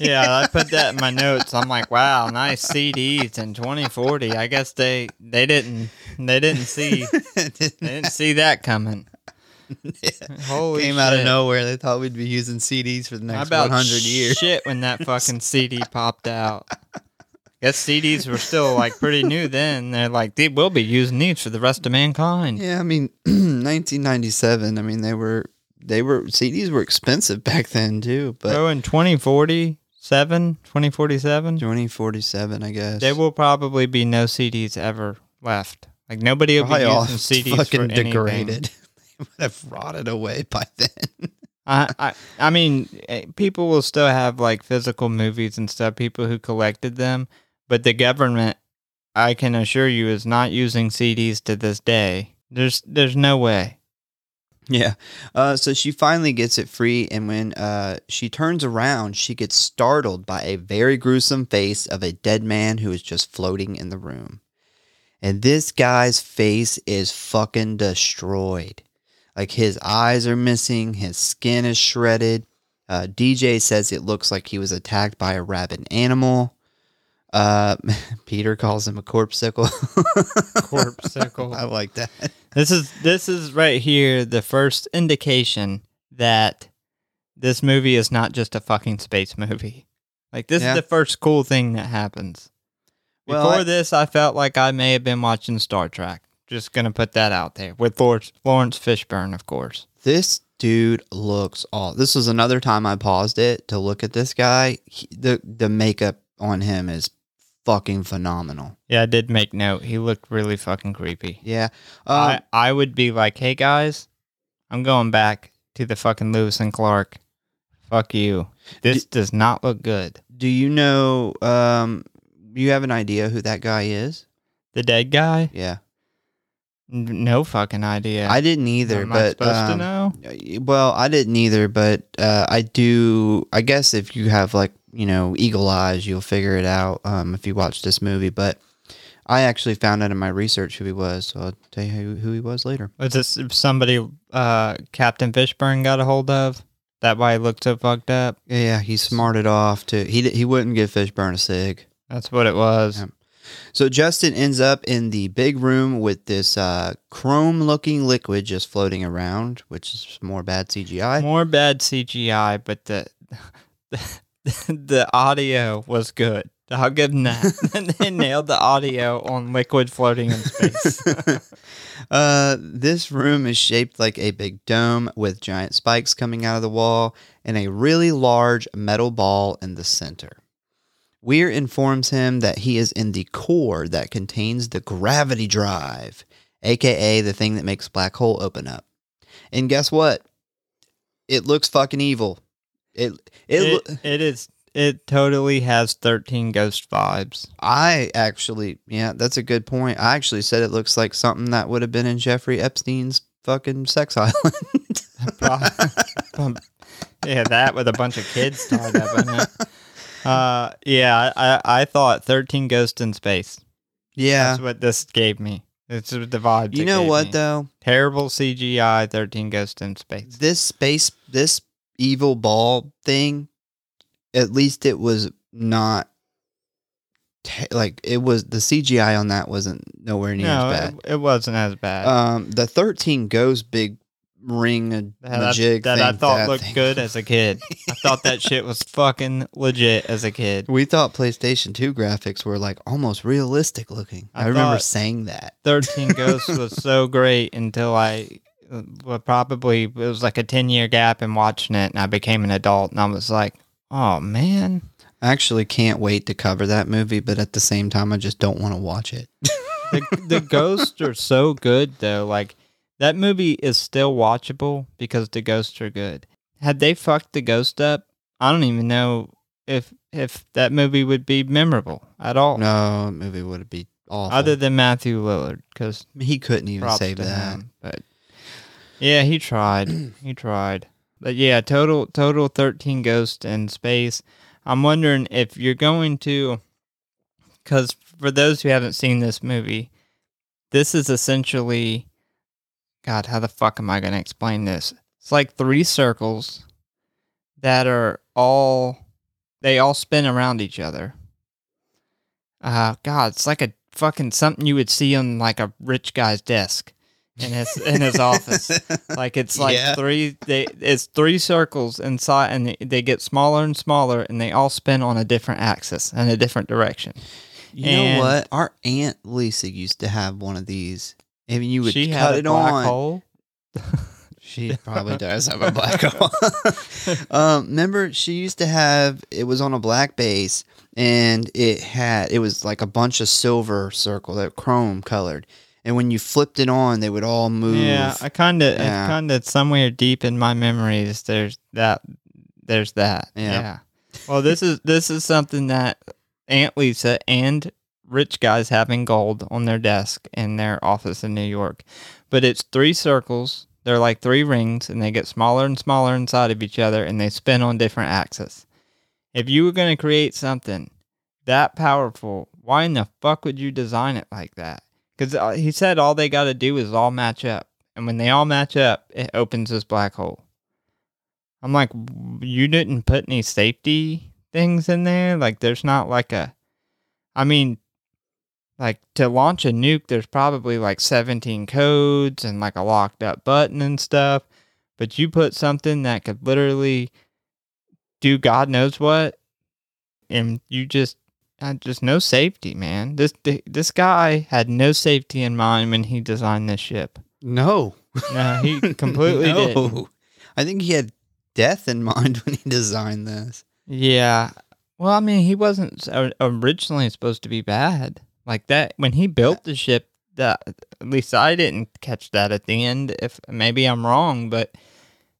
Yeah, I put that in my notes. I'm like, wow, nice CDs in 2040. I guess they they didn't they didn't see they didn't see that coming. Holy Came out of nowhere. They thought we'd be using CDs for the next about 100 years. Shit, when that fucking CD popped out. Guess CDs were still like pretty new then. They're like, they will be using these for the rest of mankind. Yeah, I mean, 1997. I mean, they were they were CDs were expensive back then too, but Bro, in 2047, 2047, 2047, I guess. there will probably be no CDs ever left. Like nobody will Probably be all using CDs fucking for anything. degraded. they would have rotted away by then. I, I, I mean, eh, people will still have like physical movies and stuff. People who collected them, but the government, I can assure you, is not using CDs to this day. There's, there's no way. Yeah. Uh, so she finally gets it free, and when uh, she turns around, she gets startled by a very gruesome face of a dead man who is just floating in the room. And this guy's face is fucking destroyed. Like his eyes are missing, his skin is shredded. Uh, DJ says it looks like he was attacked by a rabid animal. Uh, Peter calls him a corpsicle. Corpsicle. I like that. This is this is right here the first indication that this movie is not just a fucking space movie. Like this Yeah. is the first cool thing that happens. Well, Before I- this, I felt like I may have been watching Star Trek. Just gonna put that out there with Laurence, Laurence Fishburne, of course. This dude looks all. This was another time I paused it to look at this guy. He, the The makeup on him is fucking phenomenal. Yeah, I did make note. He looked really fucking creepy. Yeah. Um, I I would be like, hey guys, I'm going back to the fucking Lewis and Clark. Fuck you. This does not look good. Do you know? Um, you have an idea who that guy is? The dead guy? Yeah, No fucking idea. I didn't either. Am I but supposed to um, know? Well, I didn't either, but uh, I do. I guess if you have like you know eagle eyes, you'll figure it out um, if you watch this movie. But I actually found out in my research who he was, so I'll tell you who, who he was later. Was this somebody uh, Captain Fishburne got a hold of? That why he looked so fucked up? Yeah, he smarted off to he he wouldn't give Fishburne a cig. That's what it was. Yeah. So Justin ends up in the big room with this uh, chrome-looking liquid just floating around, which is more bad CGI. More bad CGI, but the the audio was good. I'll give them that. they nailed the audio on liquid floating in space. uh, this room is shaped like a big dome with giant spikes coming out of the wall and a really large metal ball in the center. Weir informs him that he is in the core that contains the gravity drive, aka the thing that makes black hole open up. And guess what? It looks fucking evil. It it, it, loo- it is. It totally has thirteen ghost vibes. I actually, yeah, that's a good point. I actually said it looks like something that would have been in Jeffrey Epstein's fucking sex island. Yeah, that with a bunch of kids tied up in it. Uh, yeah, I, I thought thirteen ghosts in space. yeah. That's what this gave me. It's the vibes. You know what me. though? Terrible CGI. Thirteen ghosts in space. This space, this evil ball thing, at least it was not te- like it was. The CGI on that wasn't nowhere near no, as bad. it, it wasn't as bad. Um, the thirteen goes big ring a that, jig that I thought that looked thing. good as a kid. I thought that shit was fucking legit as a kid. We thought PlayStation 2 graphics were like almost realistic looking. I, I remember saying that. 13 Ghosts was so great until I uh, well, probably it was like a 10 year gap in watching it and I became an adult and I was like, oh man. I actually can't wait to cover that movie, but at the same time, I just don't want to watch it. The, the ghosts are so good though. Like that movie is still watchable because the ghosts are good. Had they fucked the ghost up, I don't even know if if that movie would be memorable at all. no, that movie would be awful. Other than Matthew Lillard, because he couldn't even save that. him. But yeah, he tried. he tried. But yeah, total total thirteen ghosts in space. I'm wondering if you're going to, because for those who haven't seen this movie, this is essentially, God, how the fuck am I going to explain this? It's like three circles that are all they all spin around each other. Uh God, it's like a fucking something you would see on like a rich guy's desk in his in his office. Like it's like Yeah. three they it's three circles inside and they, they get smaller and smaller and they all spin on a different axis and a different direction. You And- know what? Our aunt Lisa used to have one of these. I mean, you would she cut it black on. hole. She probably does have a black hole. um, remember, she used to have it was on a black base, and it had it was like a bunch of silver circle that chrome colored, and when you flipped it on, they would all move. Yeah, I kind of, Yeah. kind of somewhere deep in my memories, there's that, there's that. Yeah. Yeah. Well, this is this is something that Aunt Lisa and rich guys having gold on their desk in their office in New York, but it's three circles. They're like three rings, and they get smaller and smaller inside of each other, and they spin on different axes. If you were going to create something that powerful, why in the fuck would you design it like that? Because uh, he said all they got to do is all match up. And when they all match up, it opens this black hole. I'm like, you didn't put any safety things in there? Like, there's not like a. I mean, like to launch a nuke, there's probably like 17 codes and like a locked up button and stuff. But you put something that could literally do God knows what, and you just uh, just no safety, man. This this guy had no safety in mind when he designed this ship. no, No, he completely no. did. I think he had death in mind when he designed this. Yeah. Well, I mean, he wasn't originally supposed to be bad like that. When he built the ship, that at least I didn't catch that at the end. If maybe I'm wrong, but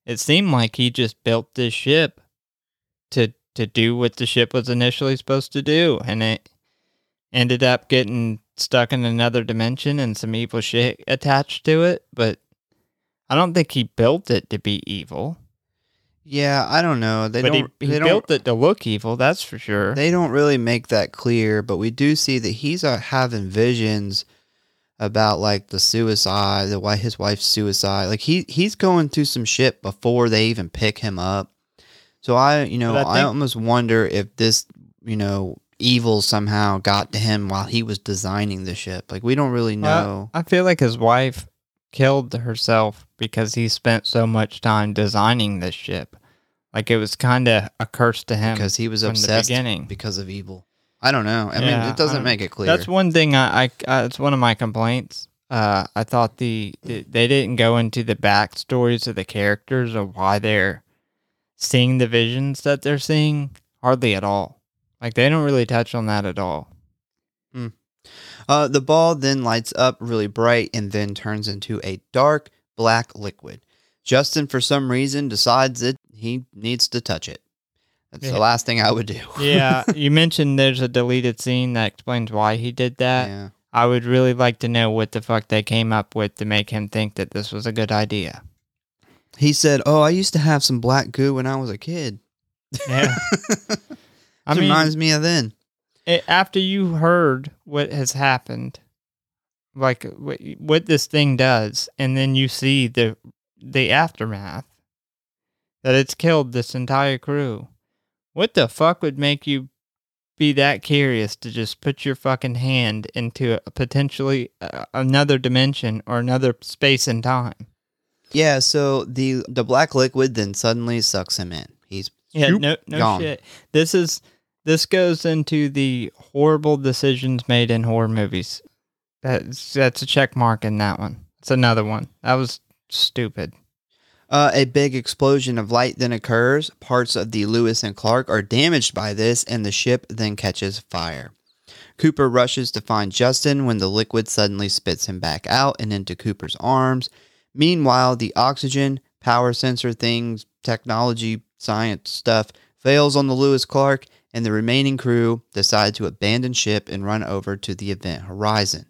it seemed like he just built this ship to to do what the ship was initially supposed to do, and it ended up getting stuck in another dimension and some evil shit attached to it. But I don't think he built it to be evil. Yeah, I don't know. They but don't. he, he they don't. built it to look evil. That's for sure. They don't really make that clear, but we do see that he's uh, having visions about like the suicide, the why his wife's suicide. Like he he's going through some shit before they even pick him up. So I, you know, I I, almost wonder if this, you know, evil somehow got to him while he was designing the ship. Like we don't really know. Well, I feel like his wife killed herself because he spent so much time designing this ship. Like it was kind of a curse to him because he was obsessed beginning. because of evil. I don't know. I mean, it doesn't make it clear. That's one thing I, I uh, it's one of my complaints. Uh, I thought the, the they didn't go into the backstories of the characters or why they're seeing the visions that they're seeing hardly at all. Like they don't really touch on that at all. Mm. Uh, the ball then lights up really bright and then turns into a dark black liquid. Justin, for some reason, decides that he needs to touch it. That's Yeah. the last thing I would do. Yeah, you mentioned there's a deleted scene that explains why he did that. yeah. I would really like to know what the fuck they came up with to make him think that this was a good idea. He said, "Oh, I used to have some black goo when I was a kid." Yeah. I mean, reminds me of then. it, after you heard what has happened, like what, what this thing does, and then you see the the aftermath that it's killed this entire crew. What the fuck would make you be that curious to just put your fucking hand into a potentially uh, another dimension or another space and time? Yeah. So the the black liquid then suddenly sucks him in. He's Yeah, Shoop, no, no gone. shit. This is this goes into the horrible decisions made in horror movies. That's that's a check mark in that one. It's another one. That was stupid. Uh, a big explosion of light then occurs. Parts of the Lewis and Clark are damaged by this, and the ship then catches fire. Cooper rushes to find Justin when the liquid suddenly spits him back out and into Cooper's arms. Meanwhile, the oxygen, power sensor things, technology, science stuff fails on the Lewis Clark, and the remaining crew decide to abandon ship and run over to the event horizon.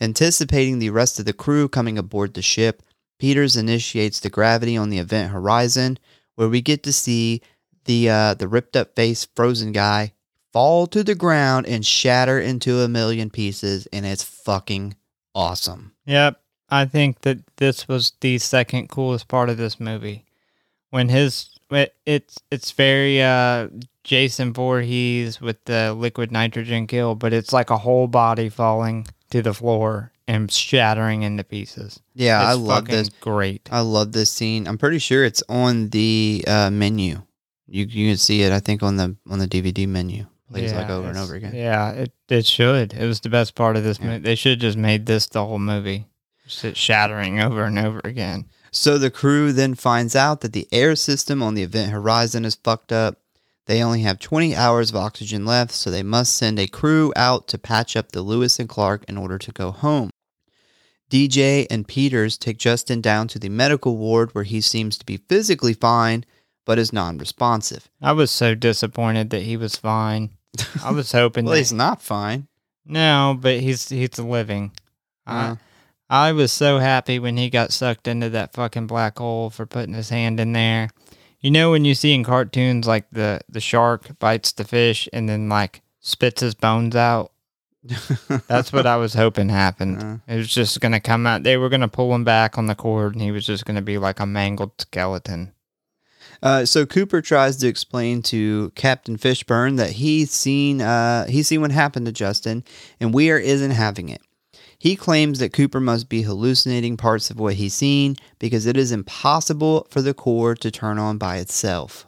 Anticipating the rest of the crew coming aboard the ship, Peters initiates the gravity on the event horizon, where we get to see the uh, the ripped up face frozen guy fall to the ground and shatter into a million pieces, and it's fucking awesome. Yep. I think that this was the second coolest part of this movie. When his it, it's it's very uh Jason Voorhees with the liquid nitrogen kill, but it's like a whole body falling to the floor and shattering into pieces. Yeah, I love this. Great. I love this scene. I'm pretty sure it's on the uh, menu. You you can see it. I think on the on the DVD menu. Plays like over and over again. Yeah, it it should. It was the best part of this Yeah. movie. They should have just made this the whole movie, just shattering over and over again. So the crew then finds out that the air system on the event horizon is fucked up. They only have 20 hours of oxygen left, so they must send a crew out to patch up the Lewis and Clark in order to go home. DJ and Peters take Justin down to the medical ward where he seems to be physically fine but is non responsive. I was so disappointed that he was fine. I was hoping Well, that he's not fine. no, but he's he's living. Uh, I I was so happy when he got sucked into that fucking black hole for putting his hand in there. You know when you see in cartoons like the the shark bites the fish and then like spits his bones out. That's what I was hoping happened. Uh. It was just gonna come out. They were gonna pull him back on the cord, and he was just gonna be like a mangled skeleton. Uh, so Cooper tries to explain to Captain Fishburne that he's seen uh, he's seen what happened to Justin, and Weir isn't having it. He claims that Cooper must be hallucinating parts of what he's seen because it is impossible for the core to turn on by itself.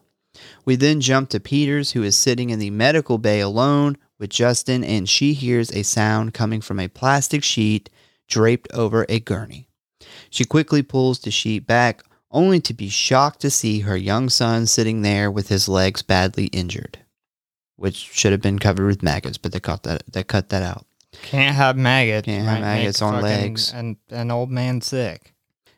We then jump to Peters, who is sitting in the medical bay alone with Justin, and she hears a sound coming from a plastic sheet draped over a gurney. She quickly pulls the sheet back, only to be shocked to see her young son sitting there with his legs badly injured, which should have been covered with maggots, but they cut that they cut that out. Can't have maggots. Can't have maggots on legs. And an old man sick.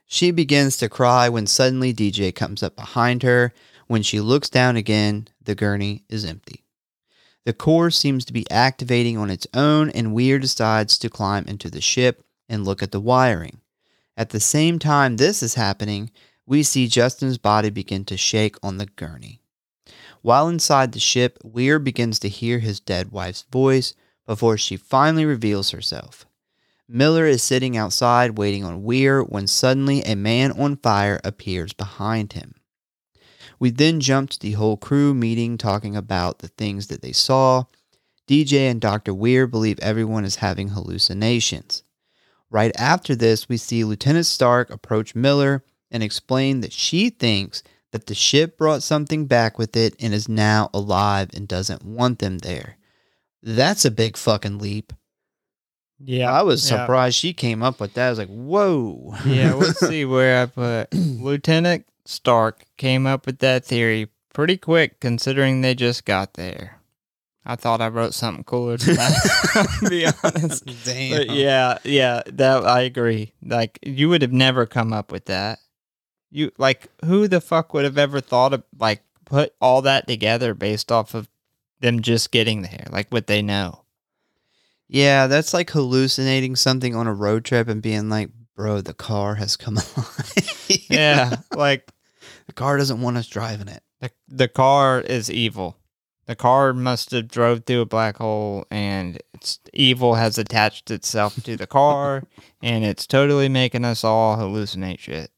She begins to cry when suddenly DJ comes up behind her. When she looks down again, the gurney is empty. The core seems to be activating on its own, and Weir decides to climb into the ship and look at the wiring. At the same time this is happening, we see Justin's body begin to shake on the gurney. While inside the ship, Weir begins to hear his dead wife's voice before she finally reveals herself. Miller is sitting outside waiting on Weir when suddenly a man on fire appears behind him. We then jump to the whole crew meeting talking about the things that they saw. DJ and Dr. Weir believe everyone is having hallucinations. Right after this, we see Lieutenant Stark approach Miller and explain that she thinks that the ship brought something back with it and is now alive and doesn't want them there. That's a big fucking leap. Yeah, I was yeah. surprised she came up with that. I was like, whoa. yeah, let's see where I put Lieutenant Stark came up with that theory pretty quick considering they just got there. I thought I wrote something cooler than that, to be honest. Damn. But yeah, yeah, that I agree. Like you would have never come up with that. You like who the fuck would have ever thought of like put all that together based off of them just getting there, like what they know. Yeah, that's like hallucinating something on a road trip and being like, bro, the car has come alive. Yeah, like The car doesn't want us driving it. the the car is evil. The car must have drove through a black hole, and it's evil has attached itself to the car, and it's totally making us all hallucinate shit.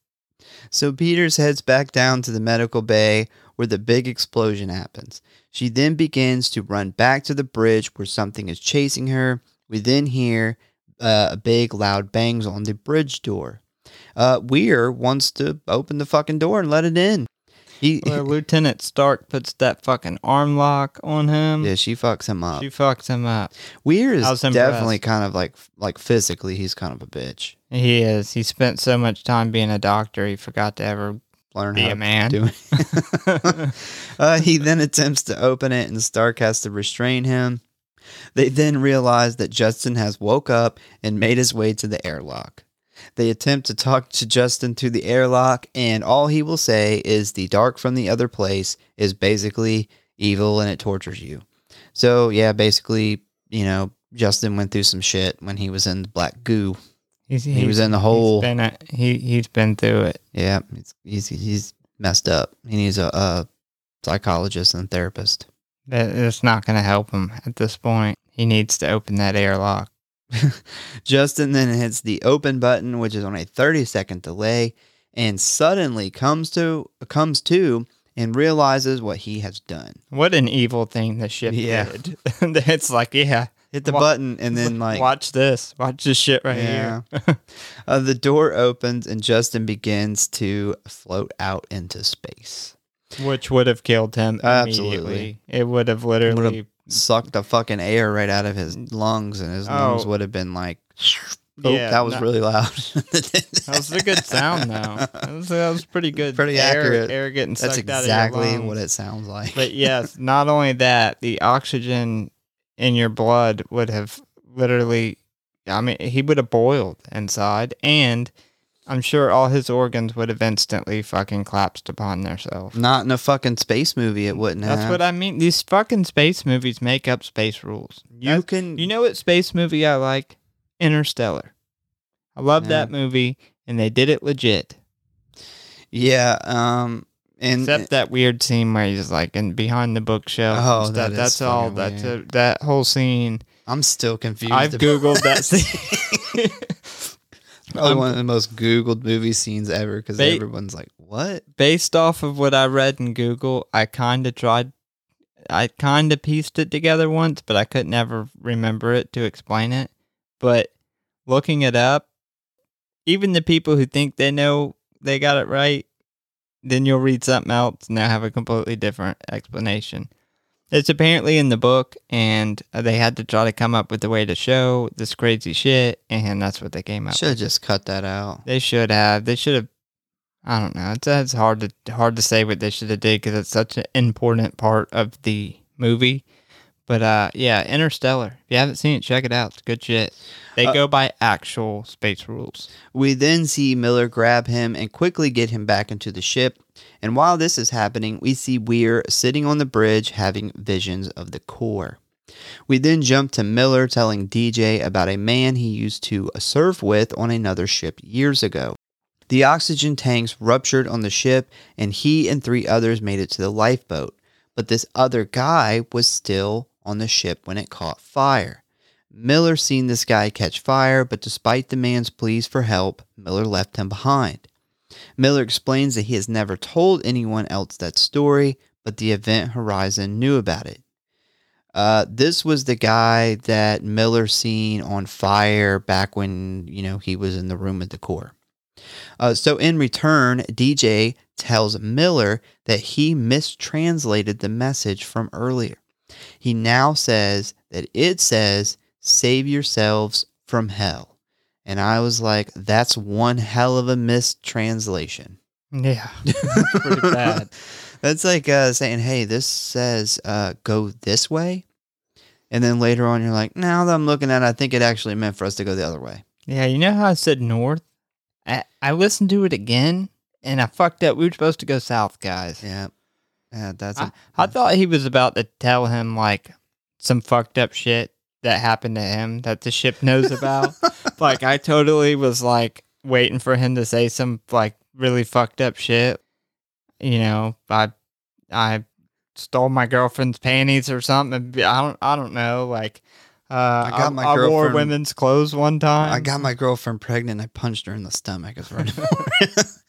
So Peters heads back down to the medical bay where the big explosion happens. She then begins to run back to the bridge where something is chasing her. We then hear uh, a big loud bangs on the bridge door. Uh, Weir wants to open the fucking door and let it in. He, Where Lieutenant Stark puts that fucking arm lock on him. yeah, she fucks him up. She fucks him up. Weir is definitely kind of like like physically, he's kind of a bitch. He is. He spent so much time being a doctor, he forgot to ever Learn be how a to man. do it. uh, he then attempts to open it, and Stark has to restrain him. They then realize that Justin has woke up and made his way to the airlock. They attempt to talk to Justin through the airlock, and all he will say is the dark from the other place is basically evil and it tortures you. So, yeah, basically, you know, Justin went through some shit when he was in the black goo. He's, He was in the he's hole. been a- he he's been through it. Yeah, he's, he's, he's messed up. He needs a, a psychologist and therapist. That it's not going to help him at this point. He needs to open that airlock. Justin then hits the open button, which is on a 30 second delay, and suddenly comes to comes to and realizes what he has done. What an evil thing the ship Yeah. did. it's like, yeah, Hit the Wa- button and then like watch this, watch this shit right Yeah. here. uh, the door opens and Justin begins to float out into space. Which would have killed him Absolutely. It would have literally. Sucked the fucking air right out of his lungs, and his lungs Oh. would have been like. Oh, Yeah, that was no- really loud. That was a good sound, though. That was, that was pretty good. Pretty air, accurate. Air getting That's sucked out exactly what it sounds like. But yes, not only that, the oxygen in your blood would have literally, I mean, he would have boiled inside, and I'm sure all his organs would have instantly fucking collapsed upon themselves. Not in a fucking space movie, it wouldn't have. That's have. what I mean. These fucking space movies make up space rules. you That's- can. You know what space movie I like? Interstellar. I love Yeah. that movie, and they did it legit. yeah. Um. And Except that weird scene where he's like in behind the bookshelf. Oh, that that's all. That's a, that whole scene. I'm still confused. I've googled that scene. Probably Um, one of the most Googled movie scenes ever because Ba- everyone's like, "What?" Based off of what I read in Google, I kind of tried. I kind of pieced it together once, but I could never remember it to explain it. But looking it up, even the people who think they know they got it right, then you'll read something else and they'll have a completely different explanation. It's apparently in the book, and uh, they had to try to come up with a way to show this crazy shit, and that's what they came up. Should have with. just cut that out. They should have. They should have. I don't know. It's, it's hard to hard to say what they should have did because it's such an important part of the movie. But uh, yeah, Interstellar. If you haven't seen it, check it out. It's good shit. They Uh, go by actual space rules. We then see Miller grab him and quickly get him back into the ship. And while this is happening, we see Weir sitting on the bridge having visions of the core. We then jump to Miller telling DJ about a man he used to surf with on another ship years ago. The oxygen tanks ruptured on the ship, and he and three others made it to the lifeboat. But this other guy was still on the ship when it caught fire. Miller seen this guy catch fire, but despite the man's pleas for help, Miller left him behind. Miller explains that he has never told anyone else that story, but the Event Horizon knew about it. Uh, this was the guy that Miller seen on fire back when you know he was in the room at the core. Uh, so in return, DJ tells Miller that he mistranslated the message from earlier. He now says that it says, Save yourselves from hell. And I was like, that's one hell of a mistranslation. Yeah, pretty bad. That's like uh, saying, hey, this says uh, go this way. And then later on, you're like, now that I'm looking at it, I think it actually meant for us to go the other way. Yeah, you know how I said north? I, I listened to it again and I fucked up. We were supposed to go south, guys. Yeah. Yeah, that's I, I thought he was about to tell him like some fucked up shit that happened to him that the ship knows about. like I totally was like waiting for him to say some like really fucked up shit. You know, I I stole my girlfriend's panties or something. I don't I don't know. Like uh, I got my I wore girlfriend- women's clothes one time. I got my girlfriend pregnant. I punched her in the stomach. Is right.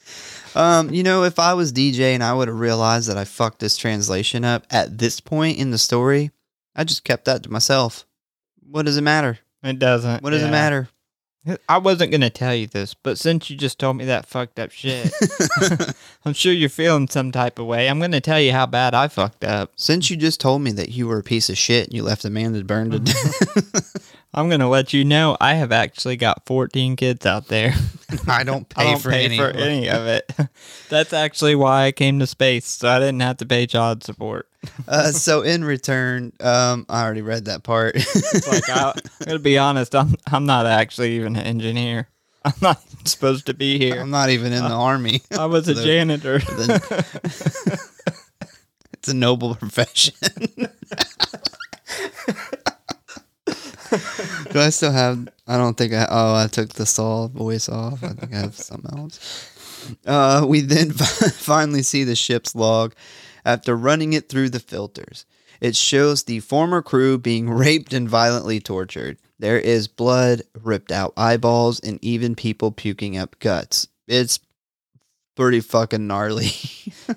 um, you know, if I was DJ and I would have realized that I fucked this translation up at this point in the story, I just kept that to myself. What does it matter? It doesn't. What does it matter? I wasn't gonna tell you this, but since you just told me that fucked up shit, I'm sure you're feeling some type of way. I'm gonna tell you how bad I fucked up. Since you just told me that you were a piece of shit and you left a man to burn to death, I'm gonna let you know I have actually got 14 kids out there. I don't pay I don't for pay any. for of it. any of it. That's actually why I came to space, so I didn't have to pay child support. Uh, so in return, um, I already read that part. Like I, I'm gonna be honest, I'm I'm not actually even an engineer. I'm not supposed to be here. I'm not even in the army. I was a The- janitor. the- it's a noble profession. Do I still have? I don't think I. Oh, I took the Saul voice off. I think I have something else. Uh, we then finally see the ship's log after running it through the filters. It shows the former crew being raped and violently tortured. There is blood, ripped out eyeballs, and even people puking up guts. It's pretty fucking gnarly.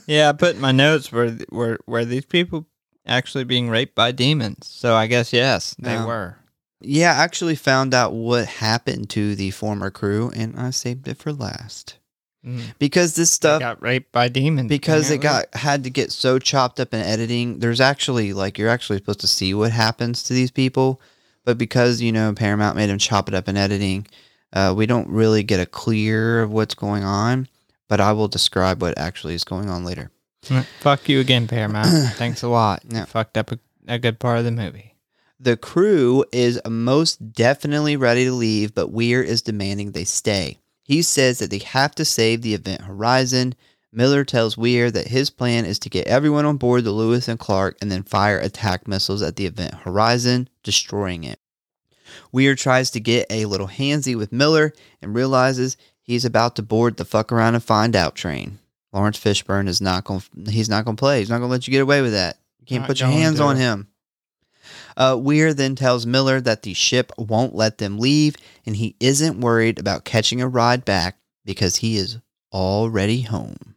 Yeah, I put in my notes where were were these people actually being raped by demons? So I guess yes, they No. were. Yeah, I actually found out what happened to the former crew, and I saved it for last Mm. because this They stuff got raped by demons because it got had to get so chopped up in editing. There's actually like you're actually supposed to see what happens to these people, but because you know Paramount made them chop it up in editing, uh, we don't really get a clear of what's going on. But I will describe what actually is going on later. Fuck you again, Paramount. Thanks a lot. Yeah. fucked up a, a good part of the movie. The crew is most definitely ready to leave, but Weir is demanding they stay. He says that they have to save the event Horizon. Miller tells Weir that his plan is to get everyone on board the Lewis and Clark and then fire attack missiles at the event Horizon, destroying it. Weir tries to get a little handsy with Miller and realizes he's about to board the fuck around and find out train. Laurence Fishburne is not going. He's not going to play. He's not going to let you get away with that. You can't Not put your hands on him. Uh, Weir then tells Miller that the ship won't let them leave, and he isn't worried about catching a ride back because he is already home.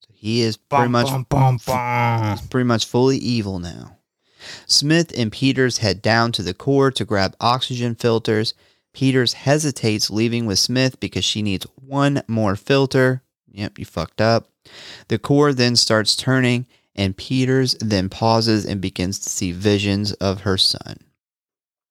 So he is pretty Bum, much bum, bum, bum. pretty much fully evil now. Smith and Peters head down to the core to grab oxygen filters. Peters hesitates leaving with Smith because she needs one more filter. Yep, you fucked up. The core then starts turning, and Peters then pauses and begins to see visions of her son.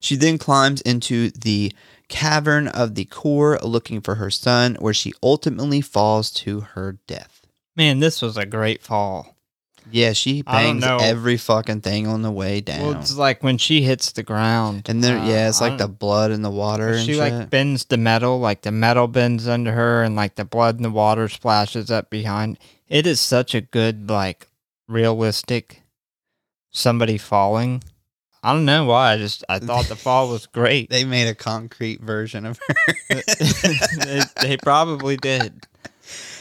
She then climbs into the cavern of the core looking for her son, where she ultimately falls to her death. Man, this was a great fall. Yeah, she bangs every fucking thing on the way down. Well, it's like when she hits the ground. and there, uh, yeah, it's like the blood in the water and She shit. like bends the metal, like the metal bends under her, and like the blood in the water splashes up behind. It is such a good, like, realistic somebody falling. I don't know why. I just I thought the fall was great. they made a concrete version of her. they, they probably did.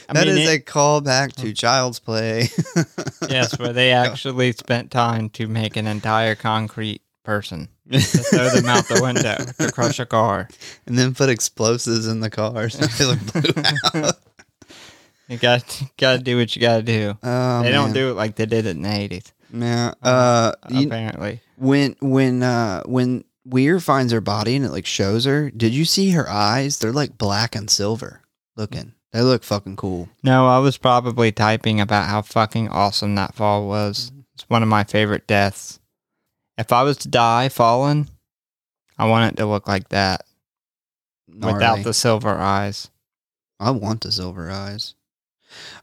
I That is mean, a it- callback to oh. Child's Play. yes, where they actually spent time to make an entire concrete person to throw them out the window to crush a car. and then put explosives in the cars. They like blew out. You got got to do what you got to do. Oh, they don't do it like they did it in the eighties. Yeah. Uh, you- apparently. when when uh when Weir finds her body and it like shows her, did you see her eyes? They're like black and silver looking. They look fucking cool. No, I was probably typing about how fucking awesome that fall was. It's one of my favorite deaths. If I was to die falling, I want it to look like that Gnarly. without the silver eyes. I want the silver eyes.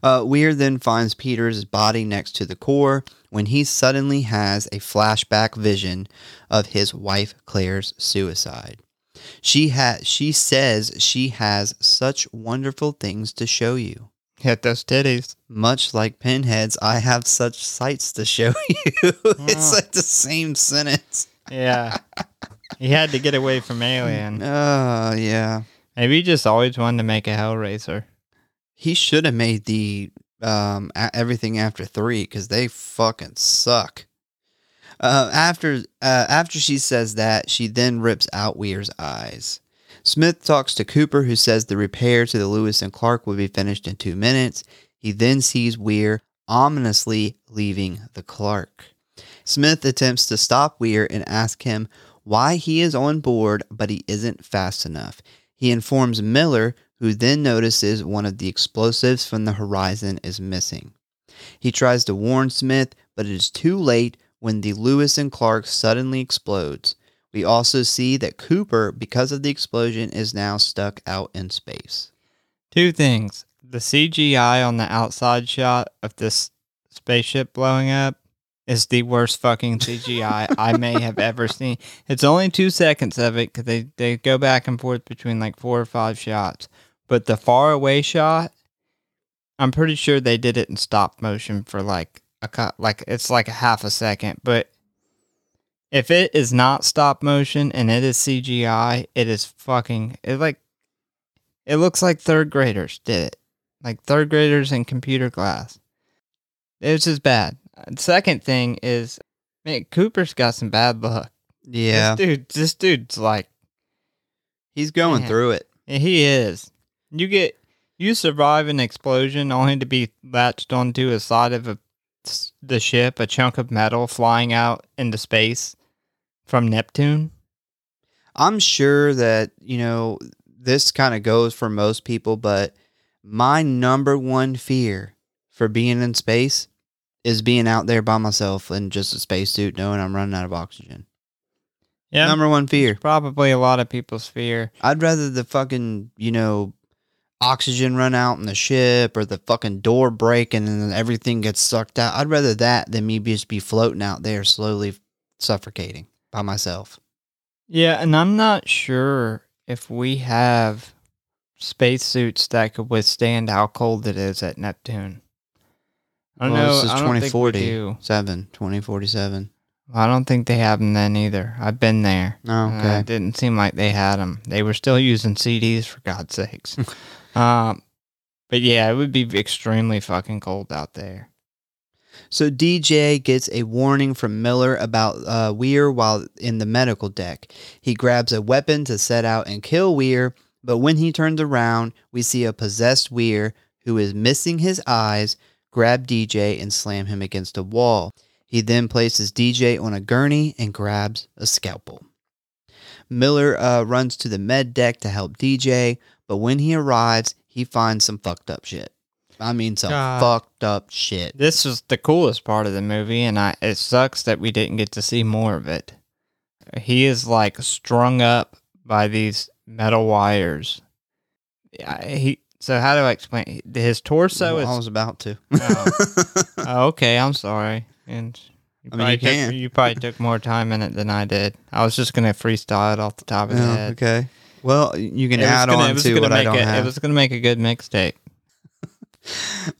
Uh, Weir then finds Peter's body next to the core when he suddenly has a flashback vision of his wife Claire's suicide. She has she says she has such wonderful things to show you. Hit those titties. Much like pinheads, I have such sights to show you. it's like the same sentence. Yeah. he had to get away from Alien. Oh yeah. Maybe he just always wanted to make a Hellraiser. He should have made the um everything after three because they fucking suck. Uh, after uh, after she says that, she then rips out Weir's eyes. Smith talks to Cooper, who says the repair to the Lewis and Clark will be finished in two minutes. He then sees Weir ominously leaving the Clark. Smith attempts to stop Weir and ask him why he is on board, but he isn't fast enough. He informs Miller, who then notices one of the explosives from the horizon is missing. He tries to warn Smith, but it is too late when the Lewis and Clark suddenly explodes. We also see that Cooper, because of the explosion, is now stuck out in space. Two things. The CGI on the outside shot of this spaceship blowing up is the worst fucking CGI I may have ever seen. It's only two seconds of it because they, they go back and forth between like four or five shots. But the far away shot, I'm pretty sure they did it in stop motion for like a cut, like it's like a half a second. But if it is not stop motion and it is CGI, it is fucking it like it looks like third graders did it. Like third graders in computer class. It was just bad. Second thing is, man, Cooper's got some bad luck. Yeah, This dude, this dude's like, he's going Man. through it. he is. You get, you survive an explosion only to be latched onto a side of a, the ship, a chunk of metal flying out into space from Neptune. I'm sure that, you know, this kind of goes for most people, but my number one fear for being in space is being out there by myself in just a spacesuit knowing I'm running out of oxygen. Yeah. Number one fear. Probably a lot of people's fear. I'd rather the fucking, you know, oxygen run out in the ship or the fucking door break and then everything gets sucked out. I'd rather that than me just be floating out there slowly suffocating by myself. Yeah, and I'm not sure if we have spacesuits that could withstand how cold it is at Neptune. I don't Well, know. This is I don't think 2040. do. 7, 2047. I don't think they have them then either. I've been there. Oh, Uh, okay. it didn't seem like they had them. They were still using CDs for God's sakes. um, but yeah, it would be extremely fucking cold out there. So DJ gets a warning from Miller about uh, Weir while in the medical deck. He grabs a weapon to set out and kill Weir, but when he turns around, we see a possessed Weir who is missing his eyes grab DJ and slam him against a wall. He then places DJ on a gurney and grabs a scalpel. Miller uh, runs to the med deck to help DJ, but when he arrives, he finds some fucked up shit. I mean, some God. fucked up shit. This was the coolest part of the movie, and I it sucks that we didn't get to see more of it. He is like strung up by these metal wires. Yeah, he So how do I explain? His torso Well, I was about to. Oh. Oh, okay, I'm sorry. And you I mean, probably, you took, can. you probably took more time in it than I did. I was just gonna freestyle it off the top of the Oh, head. okay. Well, you can add gonna- on to what I don't it, have. It was gonna make a good mixtape.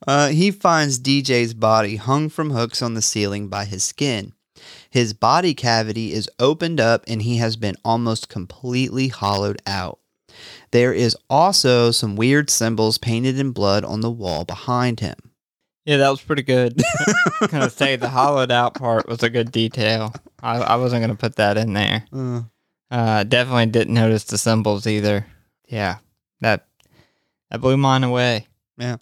Uh, he finds DJ's body hung from hooks on the ceiling by his skin. His body cavity is opened up and he has been almost completely hollowed out. There is also some weird symbols painted in blood on the wall behind him. Yeah, that was pretty good. I'm gonna say the hollowed out part was a good detail. I, I wasn't gonna put that in there. Uh, Uh, definitely didn't notice the symbols either. Yeah, that that blew mine away. Yeah.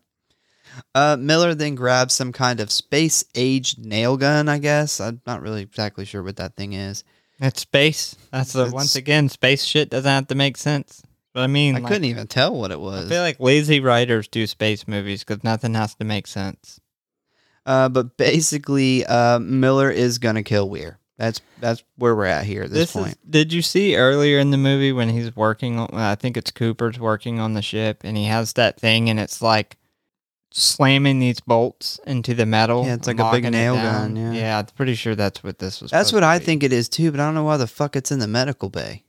Uh, Miller then grabs some kind of space aged nail gun, I guess. I'm not really exactly sure what that thing is. It's space. That's the, once again space shit doesn't have to make sense. But I mean, I like, couldn't even tell what it was. I feel like lazy writers do space movies because nothing has to make sense. Uh, but basically, uh, Miller is gonna kill Weir. That's that's where we're at here at this, point. is. Did you see earlier in the movie when he's working on? I think it's Cooper's working on the ship, and he has that thing, and it's like slamming these bolts into the metal. Yeah, it's like a big nail gun, yeah. yeah, I'm pretty sure that's what this was. That's what I be. think it is too, but I don't know why the fuck it's in the medical bay.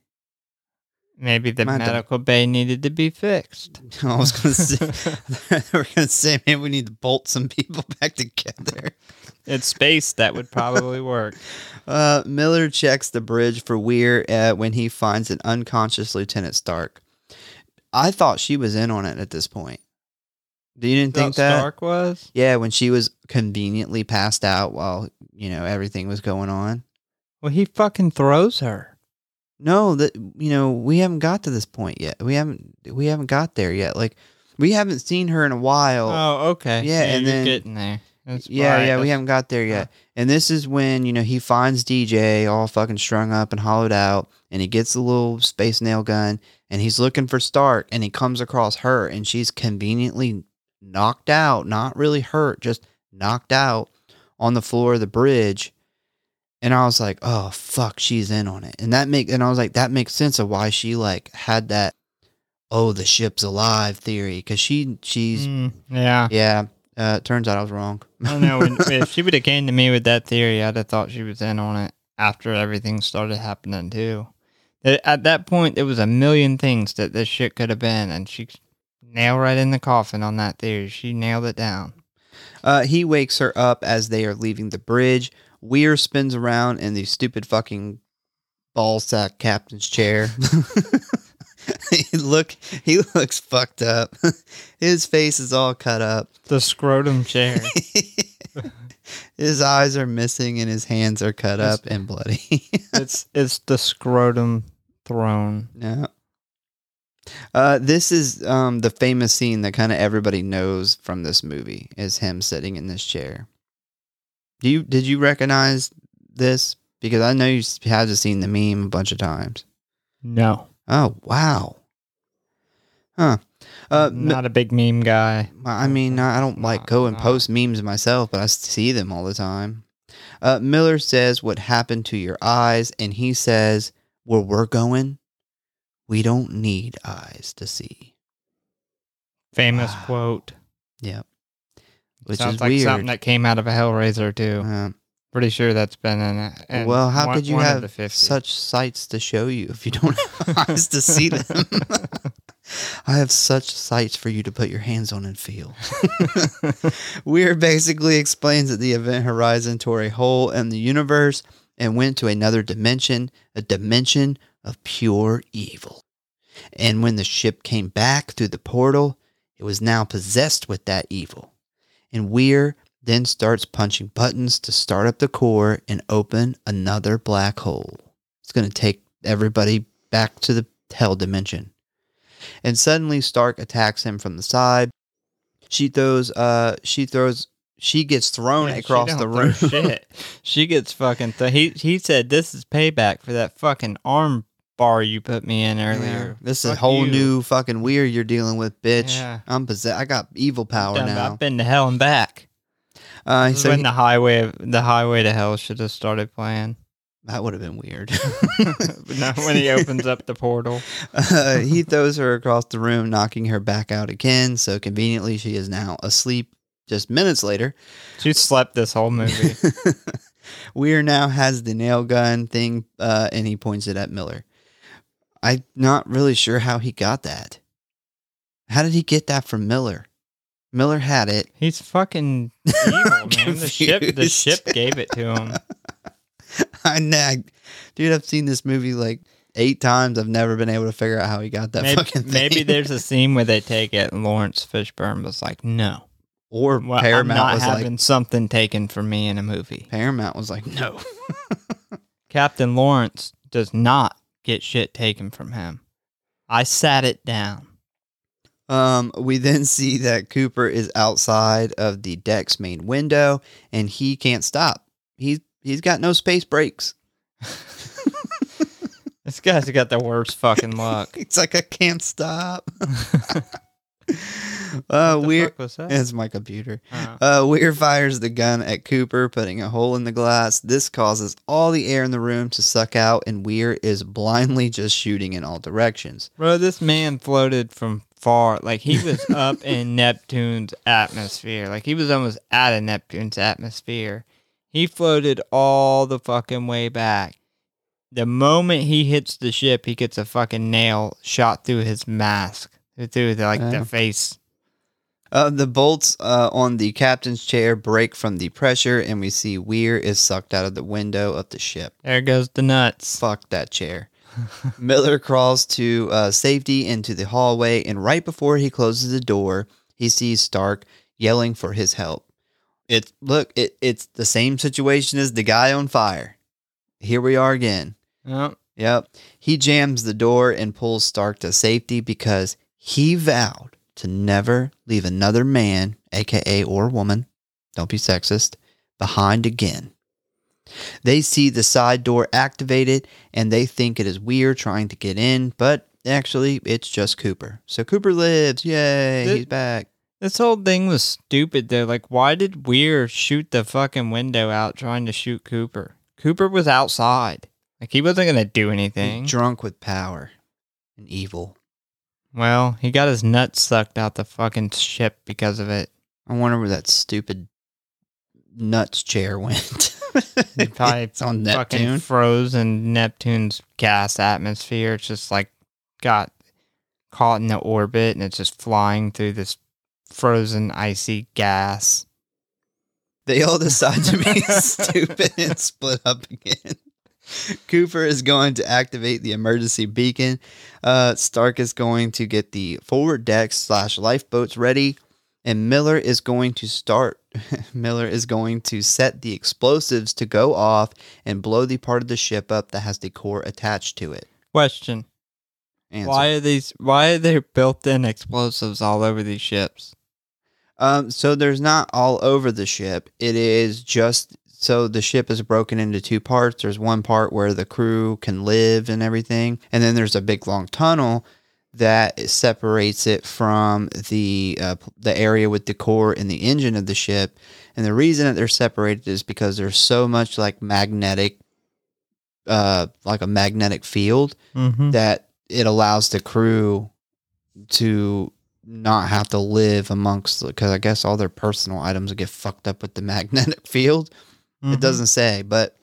Maybe the to- medical bay needed to be fixed. I was gonna say we're gonna say, man, we need to bolt some people back together. it's space that would probably work. Uh, Miller checks the bridge for Weir uh, when he finds an unconscious Lieutenant Stark. I thought she was in on it at this point. Do you didn't think that? Stark was? Yeah, when she was conveniently passed out while you know everything was going on. Well, he fucking throws her. No, that you know we haven't got to this point yet. We haven't we haven't got there yet. Like we haven't seen her in a while. Oh, okay. Yeah, and you're then- getting there. That's yeah, right, yeah, we haven't got there yet. And this is when you know he finds DJ all fucking strung up and hollowed out, and he gets the little space nail gun, and he's looking for Stark, and he comes across her, and she's conveniently knocked out, not really hurt, just knocked out on the floor of the bridge. And I was like, oh fuck, she's in on it, and that make, and I was like, that makes sense of why she like had that, oh the ship's alive theory, because she she's Mm, yeah. yeah. Uh, it turns out I was wrong. I don't know. When, if she would have came to me with that theory, I'd have thought she was in on it after everything started happening too. At at that point, there was a million things that this shit could have been, and she nailed right in the coffin on that theory. She nailed it down. Uh, he wakes her up as they are leaving the bridge. Weir spins around in the stupid fucking ball sack captain's chair. he look, he looks fucked up. His face is all cut up. The scrotum chair. his eyes are missing and his hands are cut It's- up and bloody. it's it's the scrotum throne. Yeah. Uh, this is um, the famous scene that kind of everybody knows from this movie is him sitting in this chair. Do you did you recognize this? Because I know you have seen the meme a bunch of times. No, Oh wow, huh? Uh, not a big meme guy. I mean, I don't like go and post memes myself, but I see them all the time. Uh, Miller says, "What happened to your eyes?" And he says, "Where we're going, we don't need eyes to see." Famous Wow. quote. Yep. Which Sounds is like weird. something that came out of a Hellraiser too. Pretty sure that's been in in well, how one- could you have such sights to show you if you don't have eyes to see them? I have such sights for you to put your hands on and feel. Weir basically explains that the event horizon tore a hole in the universe and went to another dimension, a dimension of pure evil. And when the ship came back through the portal, it was now possessed with that evil. And Weir then starts punching buttons to start up the core and open another black hole. It's going to take everybody back to the hell dimension. And suddenly Stark attacks him from the side. She throws uh she throws she gets thrown Yeah, across the room. Shit. She gets fucking. Th- he he said this is payback for that fucking arm bar you put me in earlier. Yeah, This is a whole you. new fucking weird you're dealing with, bitch. Yeah. I'm possessed. I got evil power Done- now. I've been to hell and back. Uh, This so when he- the highway of, the highway to hell should have started playing. That would have been weird. But now when he opens up the portal, Uh, he throws her across the room, knocking her back out again. So conveniently, she is now asleep. Just minutes later, she slept this whole movie. Weir now has the nail gun thing, uh, and he points it at Miller. I'm not really sure how he got that. How did he get that from Miller? Miller had it. He's fucking evil, man. The ship, the ship gave it to him. I nag, dude. I've seen this movie like eight times. I've never been able to figure out how he got that Maybe, fucking thing. maybe there's a scene where they take it, and Laurence Fishburne was like, "No, or well, I'm Paramount not was having like something taken from me in a movie." Paramount was like no. Captain Laurence does not get shit taken from him. I sat it down. Um, we then see that Cooper is outside of the deck's main window, and he can't stop. He's he's got no space brakes. This guy's got the worst fucking luck. It's like I can't stop. Uh, the weird. fuck was that? It's my computer. Uh, Uh, Weir fires the gun at Cooper, putting a hole in the glass. This causes all the air in the room to suck out, and Weir is blindly just shooting in all directions. bro, this man floated from far. Like he was up in Neptune's atmosphere. Like he was almost out of Neptune's atmosphere. He floated all the fucking way back. The moment he hits the ship, he gets a fucking nail shot through his mask, through the, like Yeah. the face. Uh, the bolts uh, on the captain's chair break from the pressure, and we see Weir is sucked out of the window of the ship. There goes the nuts. Fuck that chair. Miller crawls to uh, safety into the hallway, and right before he closes the door, he sees Stark yelling for his help. It's look, it, it's the same situation as the guy on fire. Here we are again. Yep. Yep. He jams the door and pulls Stark to safety because he vowed to never leave another man, aka or woman, don't be sexist, behind again. They see the side door activated and they think it is Weir trying to get in, but actually it's just Cooper. So Cooper lives. Yay, Th- he's back. This whole thing was stupid though. Like, why did Weir shoot the fucking window out trying to shoot Cooper? Cooper was outside. Like, he wasn't gonna do anything. Drunk with power and evil. Well, he got his nuts sucked out the fucking ship because of it. I wonder where that stupid nuts chair went. Probably it's on Fucking Neptune. froze in Neptune's gas atmosphere. It's just like got caught in the orbit and it's just flying through this frozen icy gas. They all decide to be stupid and split up again. Cooper is going to activate the emergency beacon. Uh, Stark is going to get the forward deck slash lifeboats ready, and Miller is going to start. Miller is going to set the explosives to go off and blow the part of the ship up that has the core attached to it. Question. Answer. Why are these why are there built in explosives all over these ships? Um, so there's not all over the ship. It is just so the ship is broken into two parts. There's one part where the crew can live and everything, and then there's a big long tunnel that separates it from the uh, the area with the core and the engine of the ship. And the reason that they're separated is because there's so much like magnetic, uh, like a magnetic field Mm-hmm. that it allows the crew to not have to live amongst because I guess all their personal items get fucked up with the magnetic field. Mm-hmm. It doesn't say, but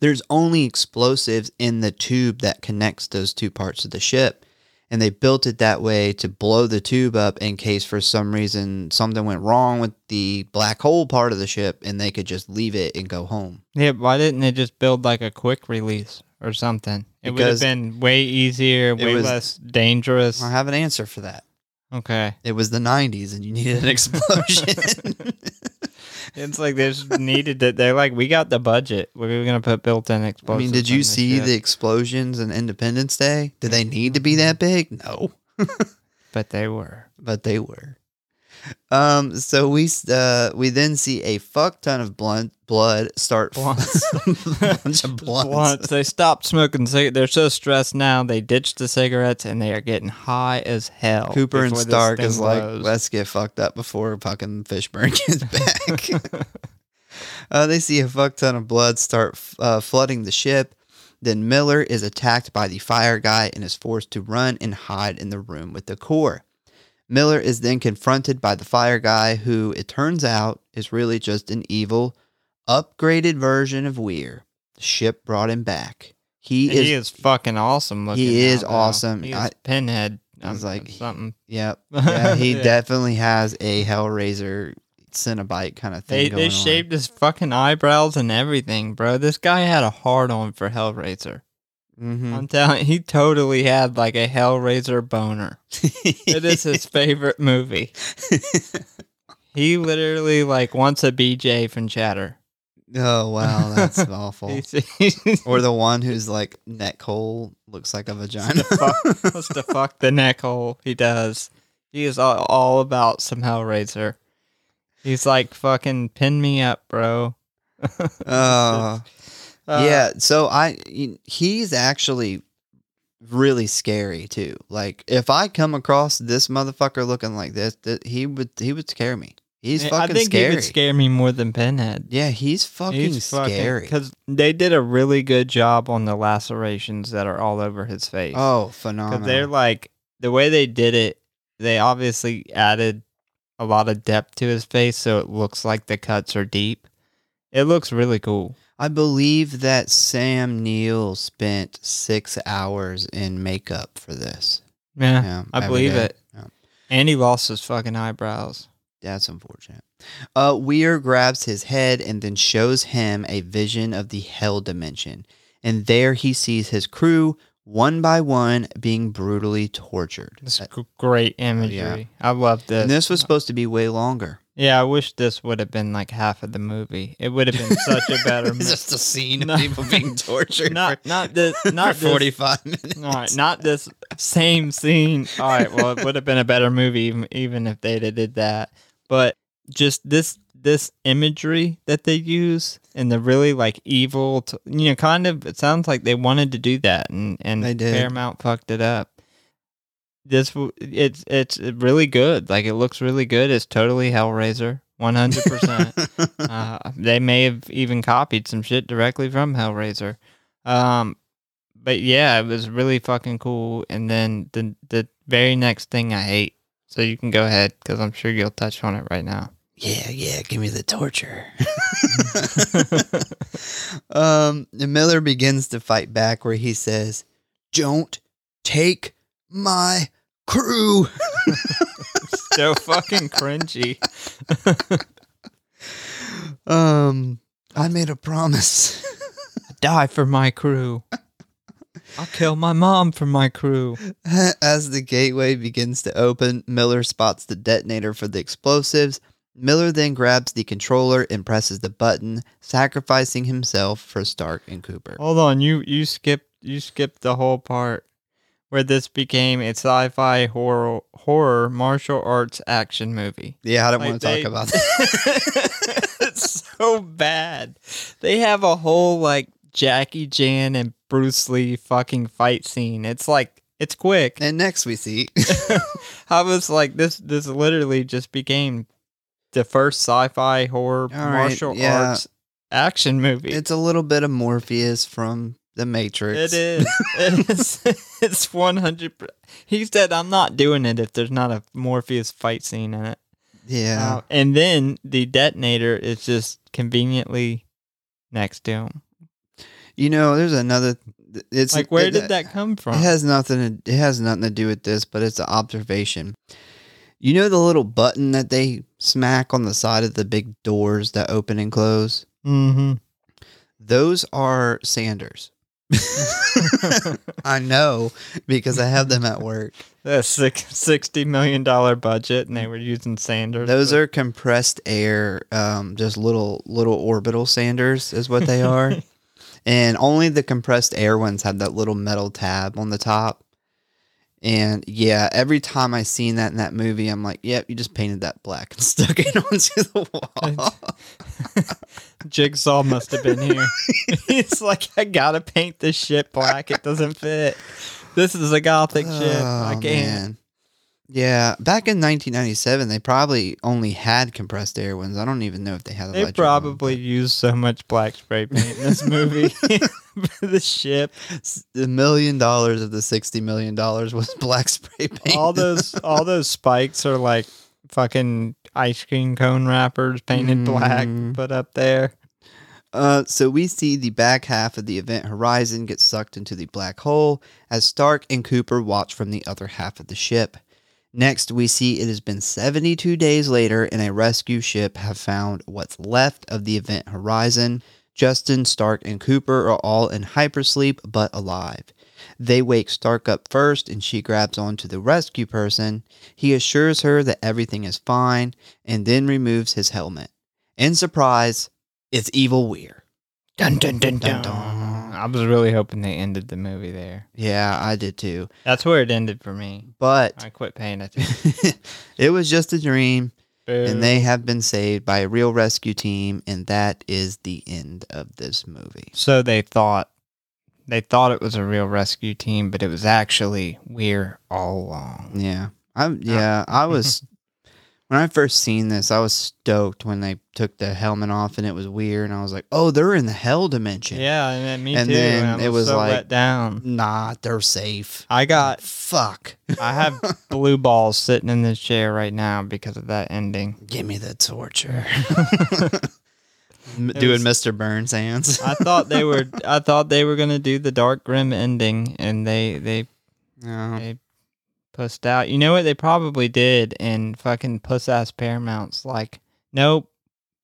there's only explosives in the tube that connects those two parts of the ship. And they built it that way to blow the tube up in case for some reason something went wrong with the black hole part of the ship and they could just leave it and go home. Yeah, why didn't they just build like a quick release or something? It would have been way easier, way was- less dangerous. I have an answer for that. Okay. It was the 90s and you needed an explosion. It's like they just needed it. They're like, we got the budget. We're gonna put built-in explosions. I mean, did you see ship." the explosions in Independence Day? Did they need to be that mm-hmm. big? No, But they were. but they were. Um, so we uh we then see a fuck ton of blunt blood start Blunts. bunch of blunts. Once they stopped smoking cig- they're so stressed now. They ditched the cigarettes and they are getting high as hell. Cooper and Stark is like, blows. let's get fucked up before fucking Fishburne gets back. Uh, they see a fuck ton of blood start uh, flooding the ship. Then Miller is attacked by the fire guy and is forced to run and hide in the room with the core. Miller is then confronted by the fire guy, who it turns out is really just an evil, upgraded version of Weir. The ship brought him back. He is, he is fucking awesome looking. He is awesome. He is I- pinhead. I was like, something. yep. Yeah, he Yeah. definitely has a Hellraiser Cenobite kind of thing They they on. shaved his fucking eyebrows and everything, bro. This guy had a hard on for Hellraiser. Mhm. I'm telling, he totally had like a Hellraiser boner. It is his favorite movie. He literally like wants a BJ from Chatter. oh wow, that's awful. Or the one who's like neck hole looks like a vagina. wants to fuck the neck hole. He does. He is all, all about some Hellraiser. He's like fucking pin me up, bro. Oh, Uh, yeah. So I, he's actually really scary too. Like if I come across this motherfucker looking like this, that he would he would scare me. He's fucking I think scary. he would scare me more than Pinhead. yeah, he's fucking scary. because they did a really good job on the lacerations that are all over his face. oh, phenomenal. they're like the way they did it. They obviously added a lot of depth to his face, so it looks like the cuts are deep. It looks really cool. I believe that Sam Neill spent six hours in makeup for this. Yeah, Yeah, I believe day. it. Yeah. And he lost his fucking eyebrows. That's unfortunate. Uh, Weir grabs his head and then shows him a vision of the hell dimension. And there he sees his crew, one by one, being brutally tortured. That's Uh, great imagery. I love this. and this was supposed to be way longer. Yeah, I wish this would have been like half of the movie. It would have been such a better movie. just a scene of No. People being tortured Not not this not this 45 minutes. All right, not this same scene. All right, well, it would have been a better movie even, even if they did that. But just this this imagery that they use and the really like evil, t- you know, kind of. It sounds like they wanted to do that, and and They did. Paramount fucked it up. This it's it's really good. Like it looks really good. It's totally Hellraiser, one hundred percent. Uh, they may have even copied some shit directly from Hellraiser. Um, but yeah, it was really fucking cool. And then the the very next thing I hate. So you can go ahead because I'm sure you'll touch on it right now. Yeah, yeah, give me the torture. um, Miller begins to fight back where he says, Don't take my crew. so fucking cringy. um, I made a promise. Die for my crew. I'll kill my mom for my crew. As the gateway begins to open, Miller spots the detonator for the explosives. Miller then grabs the controller and presses the button, sacrificing himself for Stark and Cooper. Hold on, you you skipped you skipped the whole part where this became a sci-fi horror horror martial arts action movie. Yeah, I don't Like want to they- talk about that. it's so bad. They have a whole like Jackie Chan and Bruce Lee fucking fight scene. It's like it's quick. and next we see I was like, this this literally just became the first sci-fi horror All right, martial yeah. arts action movie. it's a little bit of Morpheus from The Matrix. It is. It is. it's one hundred. He said, "I'm not doing it if there's not a Morpheus fight scene in it." Yeah. Uh, and then the detonator is just conveniently next to him. You know, there's another. It's Like, where it- did that come from? It has nothing. To, it has nothing to do with this, but it's an observation. You know the little button that they smack on the side of the big doors that open and close. mm-hmm. Those are sanders. I know because I have them at work. The six, $60 million budget, and they were using Sanders. Those are compressed air, um, just little little orbital sanders is what they are, and only the compressed air ones have that little metal tab on the top. And yeah, every time I seen that in that movie, I'm like, "Yep, you just painted that black and stuck it onto the wall." Jigsaw must have been here. He's like, I gotta paint this shit black. It doesn't fit. This is a gothic ship. I Oh, can't. man. Yeah, back in 1997, they probably only had compressed air ones. I don't even know if they had. They probably used so much black spray paint in this movie for the ship. the million dollars of the 60 million dollars was black spray paint. All those all those spikes are like fucking ice cream cone wrappers painted black Mm. put up there. Uh, so we see the back half of the event horizon get sucked into the black hole as Stark and Cooper watch from the other half of the ship. Next, we see it has been 72 days later, and a rescue ship have found what's left of the event horizon. Justin, Starck, and Cooper are all in hypersleep but alive. They wake Starck up first, and she grabs onto the rescue person. He assures her that everything is fine, and then removes his helmet. In surprise, it's Evil Weir. Dun dun dun Dun, dun. dun. I was really hoping they ended the movie there. Yeah, I did too. That's where it ended for me. But I quit paying attention. it was just a dream, Boo. and they have been saved by a real rescue team, and that is the end of this movie. So they thought they thought it was a real rescue team, but it was actually Weir all along. Yeah, I yeah I was when I first seen this, I was stoked when they took the helmet off, and it was weird, and I was like, oh, they're in the hell dimension. Yeah, and then me And too. then and it was so like- let down. Nah, they're safe. I got Fuck. I have blue balls sitting in this chair right now because of that ending. Give me the torture. Doing was- Mr. Burns hands. I thought they were I thought they were gonna do the dark grim ending and they they No. they pussed out. You know what they probably did and fucking puss ass Paramount's like, Nope.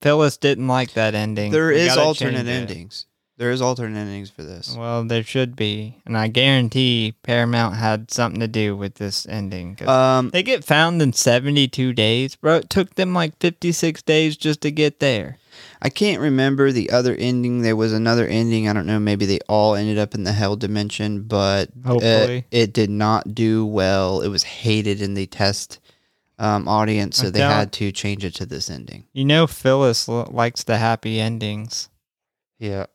Phyllis didn't like that ending. There We is alternate endings. There is alternate endings for this. Well, there should be, and I guarantee Paramount had something to do with this ending. Um, they get found in seventy-two days, bro. It took them like fifty-six days just to get there. I can't remember the other ending. There was another ending. I don't know. Maybe they all ended up in the hell dimension, but uh, Hopefully. it did not do well. It was hated in the test um, audience, so I they doubt- had to change it to this ending. You know, Phyllis l- likes the happy endings. Yeah.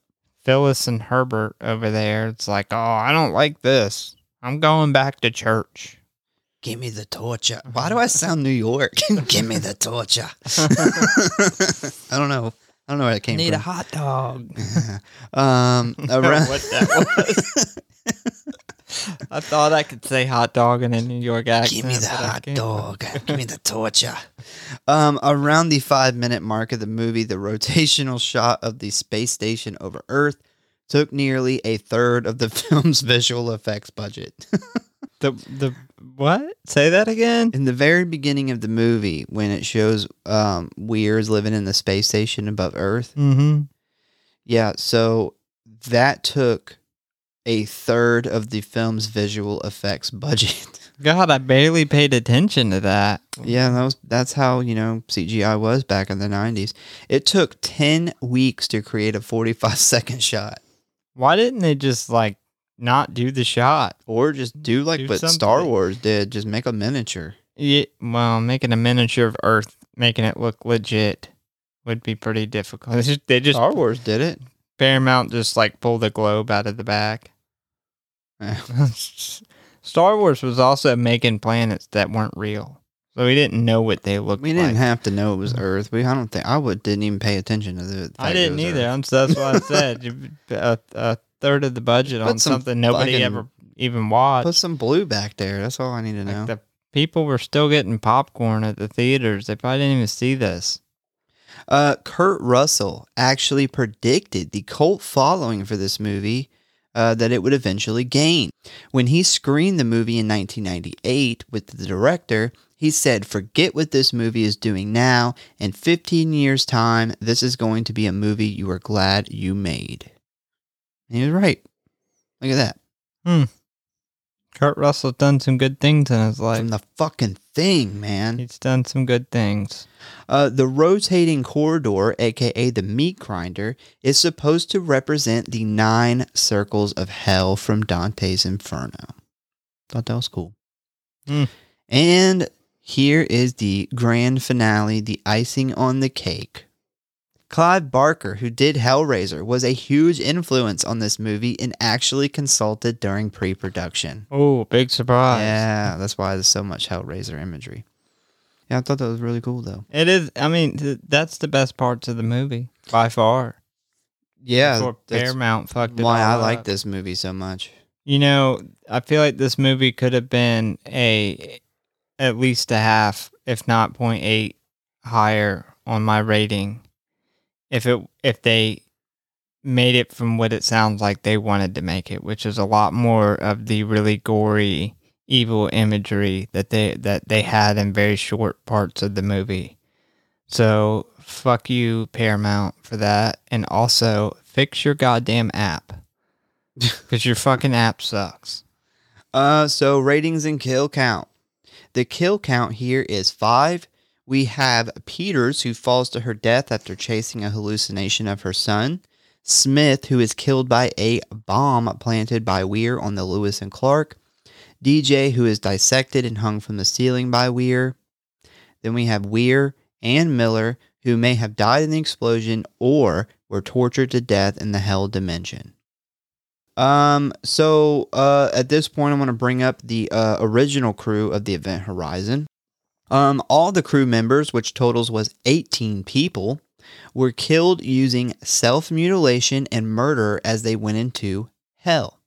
Phyllis and Herbert over there, it's like, oh, I don't like this. I'm going back to church. Give me the torture. Why do I sound New York? Give me the torture. I don't know. I don't know where that came from. Need a hot dog. um, around what that I thought I could say hot dog in a New York accent. Give me the hot dog. Give me the torture. Um, around the five minute mark of the movie, the rotational shot of the space station over Earth took nearly a third of the film's visual effects budget. The the what? Say that again. In the very beginning of the movie, when it shows um, Weir's living in the space station above Earth, Mm-hmm. yeah, so that took a third of the film's visual effects budget. God, I barely paid attention to that. Yeah, that was that's how you know CGI was back in the nineties. It took ten weeks to create a forty-five second shot, Why didn't they just like not do the shot? or just do like Do what Star. Wars did, just make a miniature. Yeah, well, making a miniature of Earth, making it look legit, would be pretty difficult. It's just- They just Star Wars did it. Paramount just like pulled the globe out of the back. Star Wars was also making planets that weren't real, so we didn't know what they looked like. We didn't have to know it was Earth. We I don't think I would didn't even pay attention to the. I didn't either. So that's why I said a, a third of the budget Put on some something nobody fucking- ever even watched. Put some blue back there. That's all I need to know. Like the people were still getting popcorn at the theaters. They probably didn't even see this. Uh, Kurt Russell actually predicted the cult following for this movie uh, that it would eventually gain. When he screened the movie in 1998 with the director, he said, Forget what this movie is doing now. In 15 years' time, this is going to be a movie you are glad you made. And he was right. Look at that. Hmm. Kurt Russell's done some good things in his life. From the fucking thing, man. He's done some good things. Uh, the rotating corridor, aka the meat grinder, is supposed to represent the nine circles of hell from Dante's Inferno. Thought that was cool. Hmm. And here is the grand finale, the icing on the cake. Clive Barker, who did Hellraiser, was a huge influence on this movie and actually consulted during pre production. Oh, big surprise. Yeah, that's why there's so much Hellraiser imagery. Yeah, I thought that was really cool though. It is. I mean, th- that's the best parts of the movie by far. Yeah, Paramount fucked it why I all like this movie so much. You know, I feel like this movie could have been a at least a half, if not 0.8 higher on my rating if it if they made it from what it sounds like they wanted to make it, which is a lot more of the really gory evil imagery that they that they had in very short parts of the movie. So fuck you Paramount for that and also fix your goddamn app. Cuz your fucking app sucks. Uh, so ratings and kill count. The kill count here is five. We have Peters, who falls to her death after chasing a hallucination of her son. Smith, who is killed by a bomb planted by Weir on the Lewis and Clark. DJ, who is dissected and hung from the ceiling by Weir. Then we have Weir and Miller, who may have died in the explosion or were tortured to death in the hell dimension. Um, so uh, at this point, I want to bring up the uh, original crew of the Event Horizon. Um, all the crew members, which totals was 18 people, were killed using self mutilation and murder as they went into hell.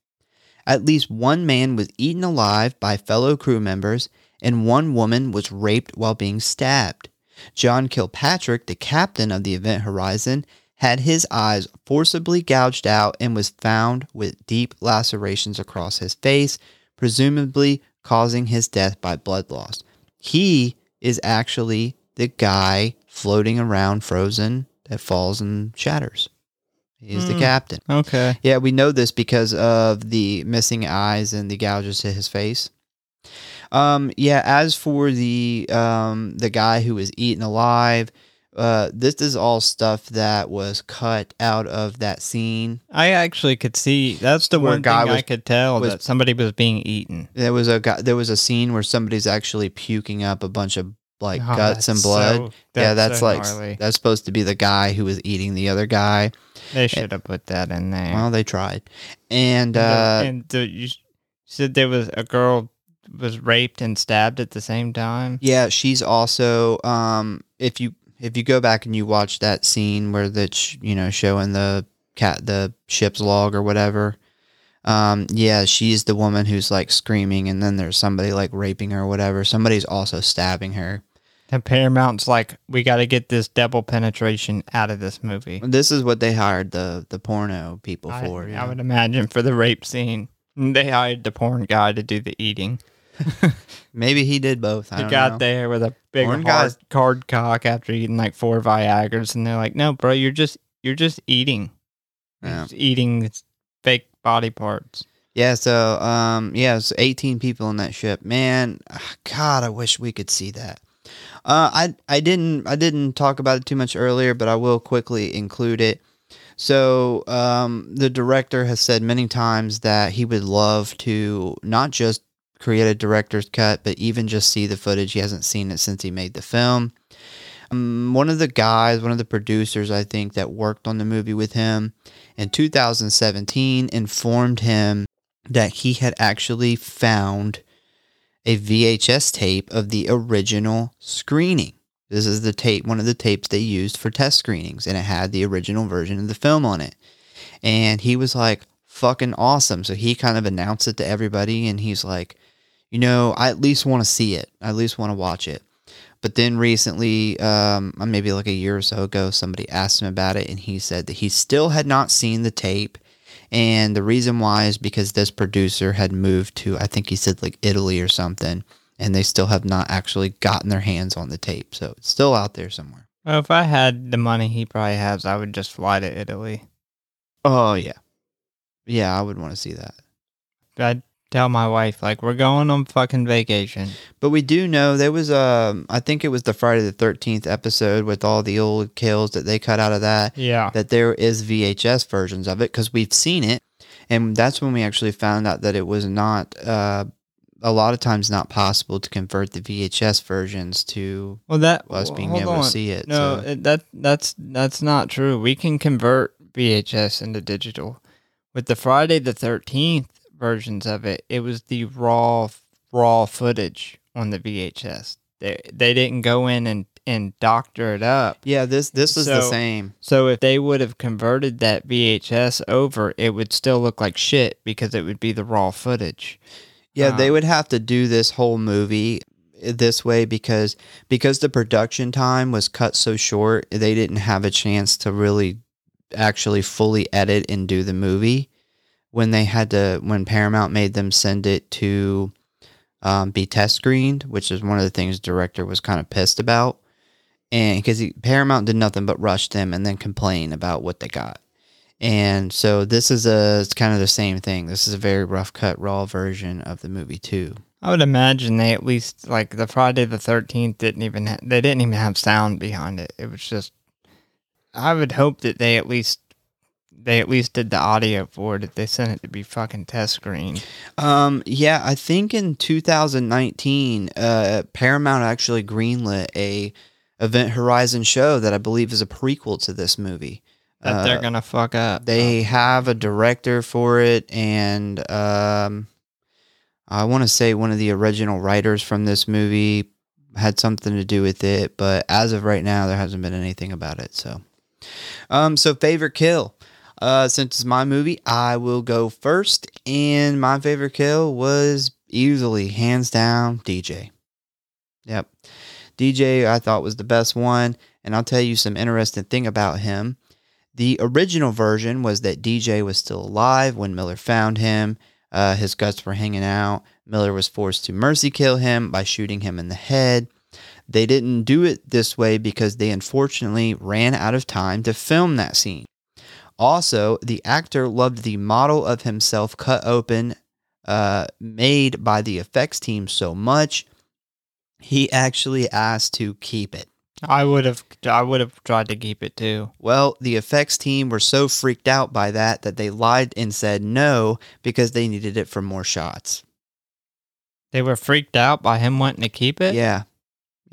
At least one man was eaten alive by fellow crew members, and one woman was raped while being stabbed. John Kilpatrick, the captain of the Event Horizon, had his eyes forcibly gouged out and was found with deep lacerations across his face, presumably causing his death by blood loss. He is actually the guy floating around frozen that falls and shatters. He's the Hmm. captain. Okay. Yeah, we know this because of the missing eyes and the gouges to his face. Um, yeah, as for the um the guy who was eaten alive, uh, this is all stuff that was cut out of that scene. I actually could see that's the one guy thing I could tell was- that somebody was being eaten. There was a guy, there was a scene where somebody's actually puking up a bunch of like Oh, guts and blood. so- yeah, that's so like gnarly. that's supposed to be the guy who was eating the other guy. They should have put that in there. Well, they tried, and And, uh, and the, you said there was a girl was raped and stabbed at the same time. Yeah, she's also um if you if you go back and you watch that scene where that's you know showing the cat the ship's log or whatever. Um yeah, she's the woman who's like screaming and then there's somebody like raping her or whatever. Somebody's also stabbing her. And Paramount's like, we got to get this double penetration out of this movie. This is what they hired the the porno people I, for. you I would imagine for the rape scene, they hired the porn guy to do the eating. Maybe he did both. I He got know. there with a big Porn hard cock after eating like four Viagra's, and they're like, "No, bro, you're just you're just eating, You're Yeah. just eating fake body parts." Yeah, so um yeah, it's 18 people on that ship. Man, ah, god, I wish we could see that. Uh I I didn't I didn't talk about it too much earlier, but I will quickly include it. So, um the director has said many times that he would love to not just create a director's cut, but even just see the footage. He hasn't seen it since he made the film. Um, one of the guys, one of the producers, I think, that worked on the movie with him in 2017 informed him that he had actually found a VHS tape of the original screening. This is the tape, one of the tapes they used for test screenings, and it had the original version of the film on it. And he was like, fucking awesome. So he kind of announced it to everybody, and he's like, you know, I at least want to see it. I at least want to watch it. But then recently, um, maybe like a year or so ago, somebody asked him about it, and he said that he still had not seen the tape. And the reason why is because this producer had moved to, I think he said like Italy or something, and they still have not actually gotten their hands on the tape. So it's still out there somewhere. Well, if I had the money he probably has, I would just fly to Italy. Oh, yeah. Yeah, I would want to see that. I'd tell my wife like, "We're going on fucking vacation." But we do know there was um I think it was the Friday the thirteenth episode with all the old kills that they cut out of that. Yeah, That there is VHS versions of it because we've seen it, and that's when we actually found out that it was not uh a lot of times not possible to convert the VHS versions to Well, that us being hold able on. to see it. No, so- it, that that's that's not true. We can convert VHS into digital. With the Friday the Thirteenth versions of it, it was the raw raw footage on the VHS. They they didn't go in and and doctor it up. yeah, this this is the same. So if they would have converted that VHS over, it would still look like shit because it would be the raw footage. Yeah, they Um, would have to do this whole movie this way because because the production time was cut so short, they didn't have a chance to really actually fully edit and do the movie when they had to when Paramount made them send it to um, be test screened, which is one of the things the director was kind of pissed about, and because Paramount did nothing but rush them and then complain about what they got. And so this is a it's kind of the same thing. This is a very rough cut raw version of the movie too. I would imagine they at least like the Friday the Thirteenth didn't even ha- they didn't even have sound behind it. It was just I would hope that they at least they at least did the audio for it they sent it to be fucking test screened. Um yeah, I think in 2019 uh Paramount actually greenlit a Event Horizon show that I believe is a prequel to this movie. That Uh, they're gonna fuck up. They have a director for it, and um, I want to say one of the original writers from this movie had something to do with it. But as of right now, there hasn't been anything about it. So, um, so favorite kill. Uh, since it's my movie, I will go first, and my favorite kill was easily, hands down, DJ. Yep, DJ I thought was the best one, and I'll tell you some interesting thing about him. The original version was that DJ was still alive when Miller found him. Uh, his guts were hanging out. Miller was forced to mercy kill him by shooting him in the head. They didn't do it this way because they unfortunately ran out of time to film that scene. Also, the actor loved the model of himself cut open, uh, made by the effects team so much, he actually asked to keep it. I would have I would have tried to keep it too. Well, the effects team were so freaked out by that that they lied and said no because they needed it for more shots. They were freaked out by him wanting to keep it. Yeah.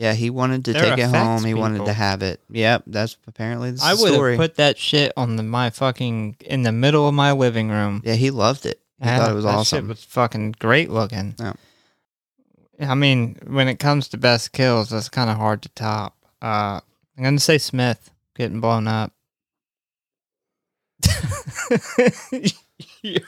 Yeah, he wanted to They're take it home. He wanted to have it. Yep, that's apparently the I would story. have put that shit on the, my fucking in the middle of my living room. yeah, he loved it. He Yeah, thought it was that awesome. Shit was fucking great looking. Yeah. I mean, when it comes to best kills, that's kind of hard to top. Uh, I'm gonna say Smith getting blown up. your,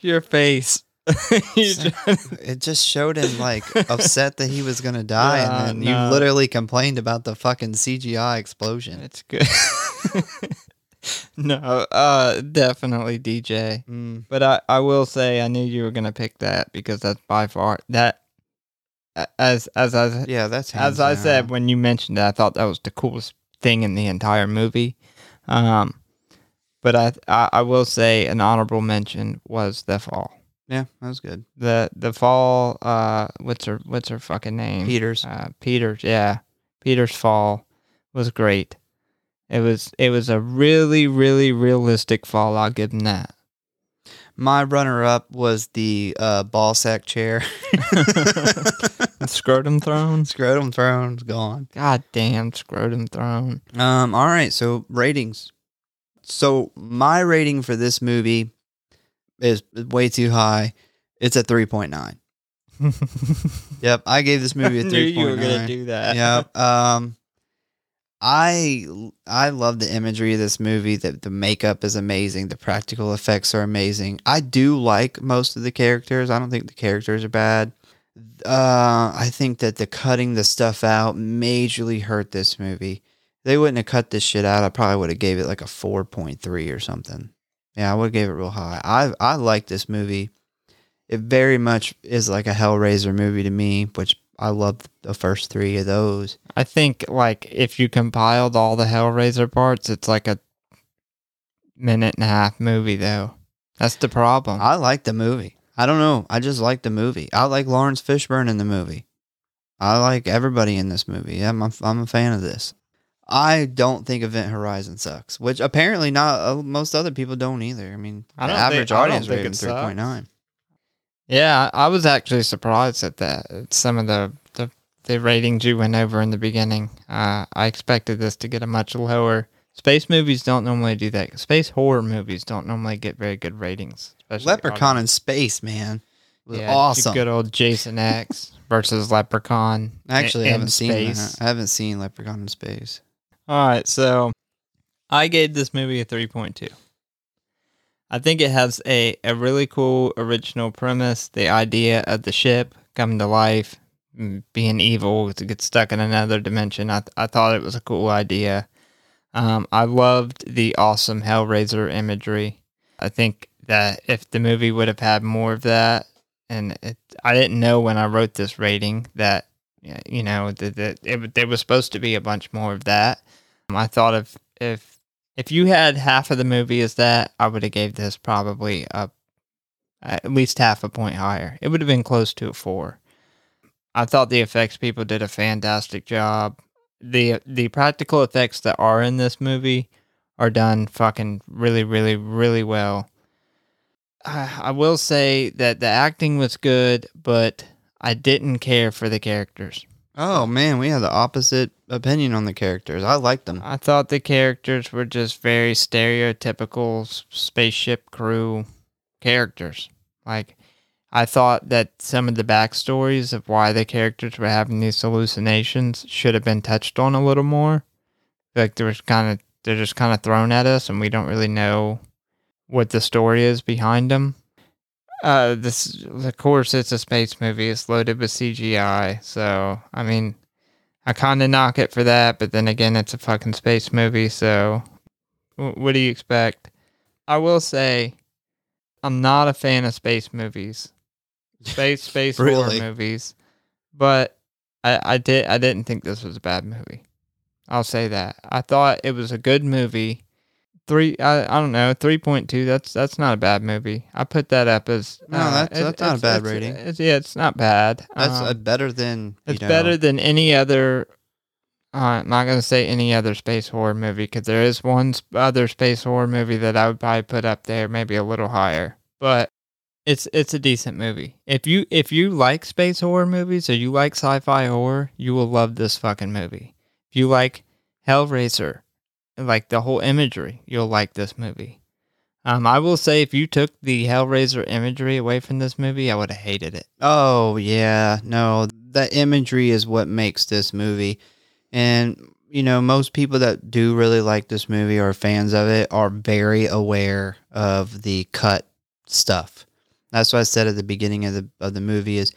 your face. You Sam- just- it just showed him like upset that he was gonna die, Yeah, and then no. you literally complained about the fucking CGI explosion. it's good. no, uh, definitely DJ. Mm, But I, I will say I knew you were gonna pick that because that's by far that as as I yeah, that's as hands I said when you mentioned it, I thought that was the coolest thing in the entire movie. Um, but I, I I will say an honorable mention was the fall. Yeah, that was good. The the fall. Uh, what's her what's her fucking name? Peters. Uh, Peters. Yeah, Peters fall was great. It was it was a really really realistic fall. I'll give him that. My runner-up was the uh, ball sack chair. Scrotum throne. Scrotum throne's gone. God damn scrotum throne. Um. All right. So ratings. So my rating for this movie is way too high. It's a three point nine. Yep. I gave this movie a I knew three you were gonna do that. Yep. Um. I I love the imagery of this movie. The the makeup is amazing. The practical effects are amazing. I do like most of the characters. I don't think the characters are bad. Uh, I think that the cutting the stuff out majorly hurt this movie. If they wouldn't have cut this shit out. I probably would have gave it like a four point three or something. Yeah, I would have gave it real high. I I like this movie. It very much is like a Hellraiser movie to me, which I love the first three of those. I think like if you compiled all the Hellraiser parts, it's like a minute and a half movie though. That's the problem. I like the movie. I don't know. I just like the movie. I like Laurence Fishburne in the movie. I like everybody in this movie. I'm a, I'm a fan of this. I don't think Event Horizon sucks, which apparently not uh, most other people don't either. I mean, I the don't think- average audience rating it three point nine. Yeah, I I was actually surprised at that. At some of the, the the ratings you went over in the beginning. Uh, I expected this to get a much lower. Space movies don't normally do that. Space horror movies don't normally get very good ratings. especially Leprechaun in space, man, was Yeah, awesome. Good old Jason X versus Leprechaun. Actually, I in haven't seen space. that. I haven't seen Leprechaun in space. All right, so I gave this movie a 3.2. I think it has a, a really cool original premise. The idea of the ship coming to life, being evil to get stuck in another dimension. I, I thought it was a cool idea. Um, I loved the awesome Hellraiser imagery. I think that if the movie would have had more of that, and it, I didn't know when I wrote this rating that, you know, that, that it, there was supposed to be a bunch more of that. I thought if if if you had half of the movie as that, I would have gave this probably a at least half a point higher. It would have been close to a four. I thought the effects people did a fantastic job. the The practical effects that are in this movie are done fucking really, really, really well. I, I will say that the acting was good, but I didn't care for the characters. Oh man, we have the opposite opinion on the characters. I liked them. I thought the characters were just very stereotypical spaceship crew characters. Like, I thought that some of the backstories of why the characters were having these hallucinations should have been touched on a little more. Like, there was kind of they're just kind of thrown at us, and we don't really know what the story is behind them. Uh, this of course it's a space movie. It's loaded with CGI, so I mean, I kind of knock it for that, but then again, it's a fucking space movie, so wh- what do you expect? I will say, I'm not a fan of space movies, space space Really? horror movies, but I I did I didn't think this was a bad movie. I'll say that. I thought it was a good movie. Three, I, I don't know, three point two. That's that's not a bad movie. I put that up as No, that's- it- not a bad it's- rating. it's- yeah, it's not bad. That's Um, uh, better than you it's know, better than any other. Uh, I'm not gonna say any other space horror movie because there is one other space horror movie that I would probably put up there, maybe a little higher. But it's it's a decent movie. If you if you like space horror movies or you like sci-fi horror, you will love this fucking movie. If you like Hellraiser, like the whole imagery, you'll like this movie. Um, I will say if you took the Hellraiser imagery away from this movie, I would have hated it. Oh yeah, no, the imagery is what makes this movie, and you know most people that do really like this movie or fans of it are very aware of the cut stuff. That's what I said at the beginning of the of the movie is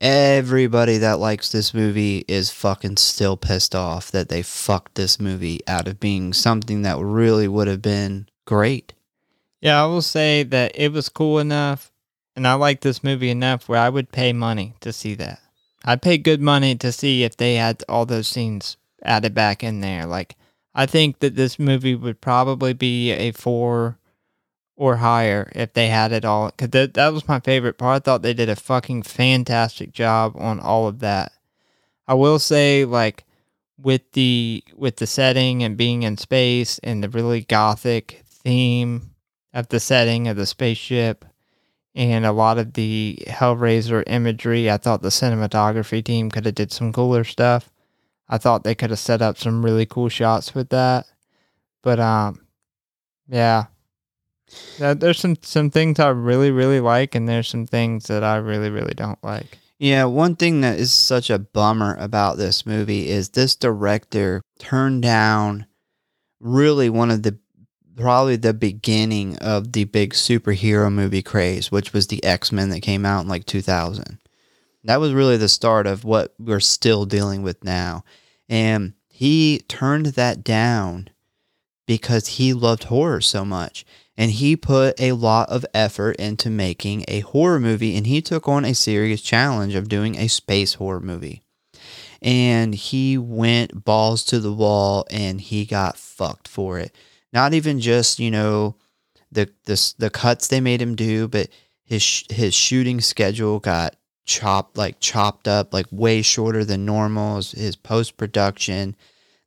everybody that likes this movie is fucking still pissed off that they fucked this movie out of being something that really would have been great. Yeah, I will say that it was cool enough, and I like this movie enough where I would pay money to see that. I'd pay good money to see if they had all those scenes added back in there. Like, I think that this movie would probably be a four or higher if they had it all. Because that, that was my favorite part. I thought they did a fucking fantastic job on all of that. I will say, like, with the with the setting and being in space and the really gothic theme of the setting of the spaceship and a lot of the Hellraiser imagery. I thought the cinematography team could have did some cooler stuff. I thought they could have set up some really cool shots with that. But um yeah. There- There's some some things I really really like and there's some things that I really really don't like. Yeah, one thing that is such a bummer about this movie is this director turned down really one of the probably the beginning of the big superhero movie craze, which was the X Men that came out in like 2000. That was really the start of what we're still dealing with now. And he turned that down because he loved horror so much. And he put a lot of effort into making a horror movie, and he took on a serious challenge of doing a space horror movie. And he went balls to the wall and he got fucked for it. Not even just, you know, the the, the cuts they made him do, but his his shooting schedule got chopped like chopped up like way shorter than normal his, his post production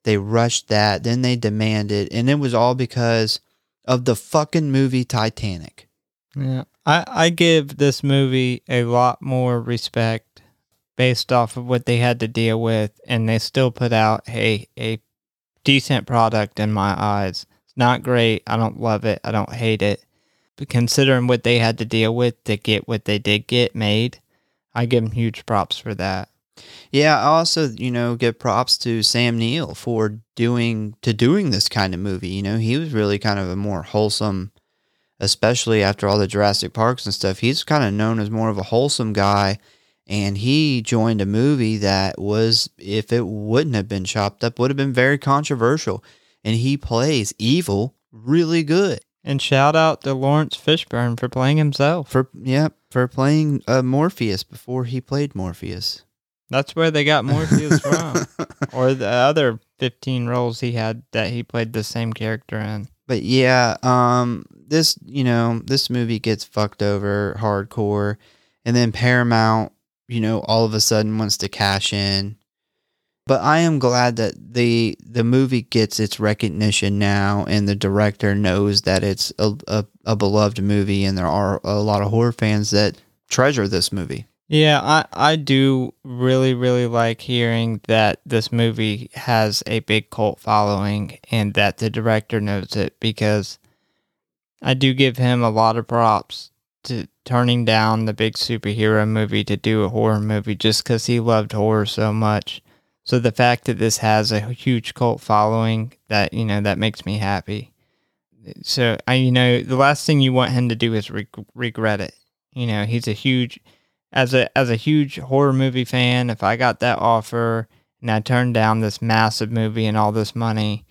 they rushed that then they demanded and it was all because of the fucking movie Titanic Yeah. I, I give this movie a lot more respect based off of what they had to deal with, and they still put out a, a decent product in my eyes. It's not great. I don't love it. I don't hate it. But considering what they had to deal with to get what they did get made, I give them huge props for that. Yeah, I also, you know, give props to Sam Neill for doing to doing this kind of movie. You know, he was really kind of a more wholesome, especially after all the Jurassic Parks and stuff. He's kind of known as more of a wholesome guy, and he joined a movie that was, if it wouldn't have been chopped up, would have been very controversial. And he plays evil really good. And shout out to Laurence Fishburne for playing himself. For yeah, for playing uh, Morpheus before he played Morpheus. That's where they got Morpheus from, or the other fifteen roles he had that he played the same character in. But yeah, um, this you know this movie gets fucked over hardcore, and then Paramount, you know, all of a sudden wants to cash in. But I am glad that the the movie gets its recognition now, and the director knows that it's a, a, a beloved movie, and there are a lot of horror fans that treasure this movie. Yeah, I, I do really, really like hearing that this movie has a big cult following and that the director knows it because I do give him a lot of props to turning down the big superhero movie to do a horror movie just because he loved horror so much. So the fact that this has a huge cult following, that you know, that makes me happy. So I, you know, the last thing you want him to do is re- regret it. You know, he's a huge as a as a huge horror movie fan, if I got that offer and I turned down this massive movie and all this money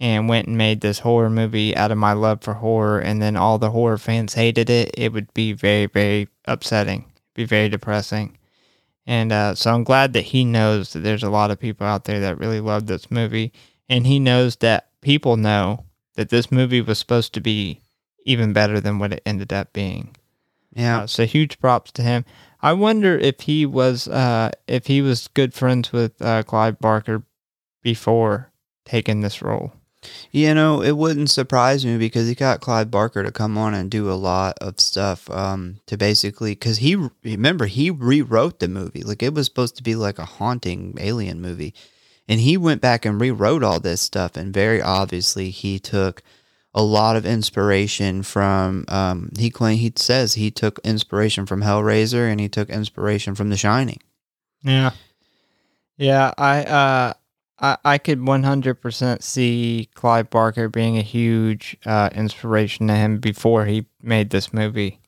and went and made this horror movie out of my love for horror and then all the horror fans hated it, it would be very, very upsetting. Be very depressing. And uh, so I'm glad that he knows that there's a lot of people out there that really love this movie. And he knows that people know that this movie was supposed to be even better than what it ended up being. Yeah. Uh, so huge props to him. I wonder if he was uh, if he was good friends with uh, Clive Barker before taking this role. You know, it wouldn't surprise me because he got Clive Barker to come on and do a lot of stuff um, to basically because he remember he rewrote the movie like it was supposed to be like a haunting alien movie, and he went back and rewrote all this stuff and very obviously he took a lot of inspiration from um, he claim he says he took inspiration from Hellraiser and he took inspiration from The Shining. Yeah, yeah. I uh, I I could one hundred percent see Clive Barker being a huge uh, inspiration to him before he made this movie.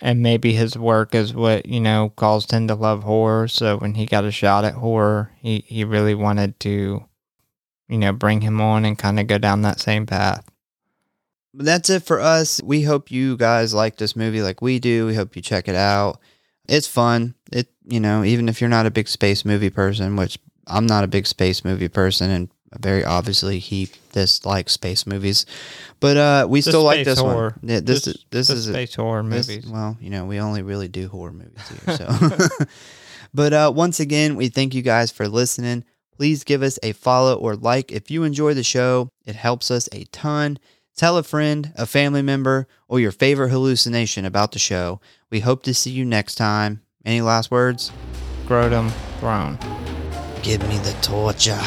And maybe his work is what, you know, caused him to love horror. So when he got a shot at horror, he, he really wanted to, you know, bring him on and kind of go down that same path. That's it for us. We hope you guys like this movie like we do. We hope you check it out. It's fun. It you know, even if you're not a big space movie person, which I'm not a big space movie person and very obviously he dislikes space movies. But uh we The still like this horror. one. Yeah, this this just is a- space horror this- movies. well, you know, we only really do horror movies here. So But uh once again, we thank you guys for listening. Please give us a follow or like if you enjoy the show. It helps us a ton. Tell a friend, a family member, or your favorite hallucination about the show. We hope to see you next time. Any last words? Scrotum throne. Give me the torture.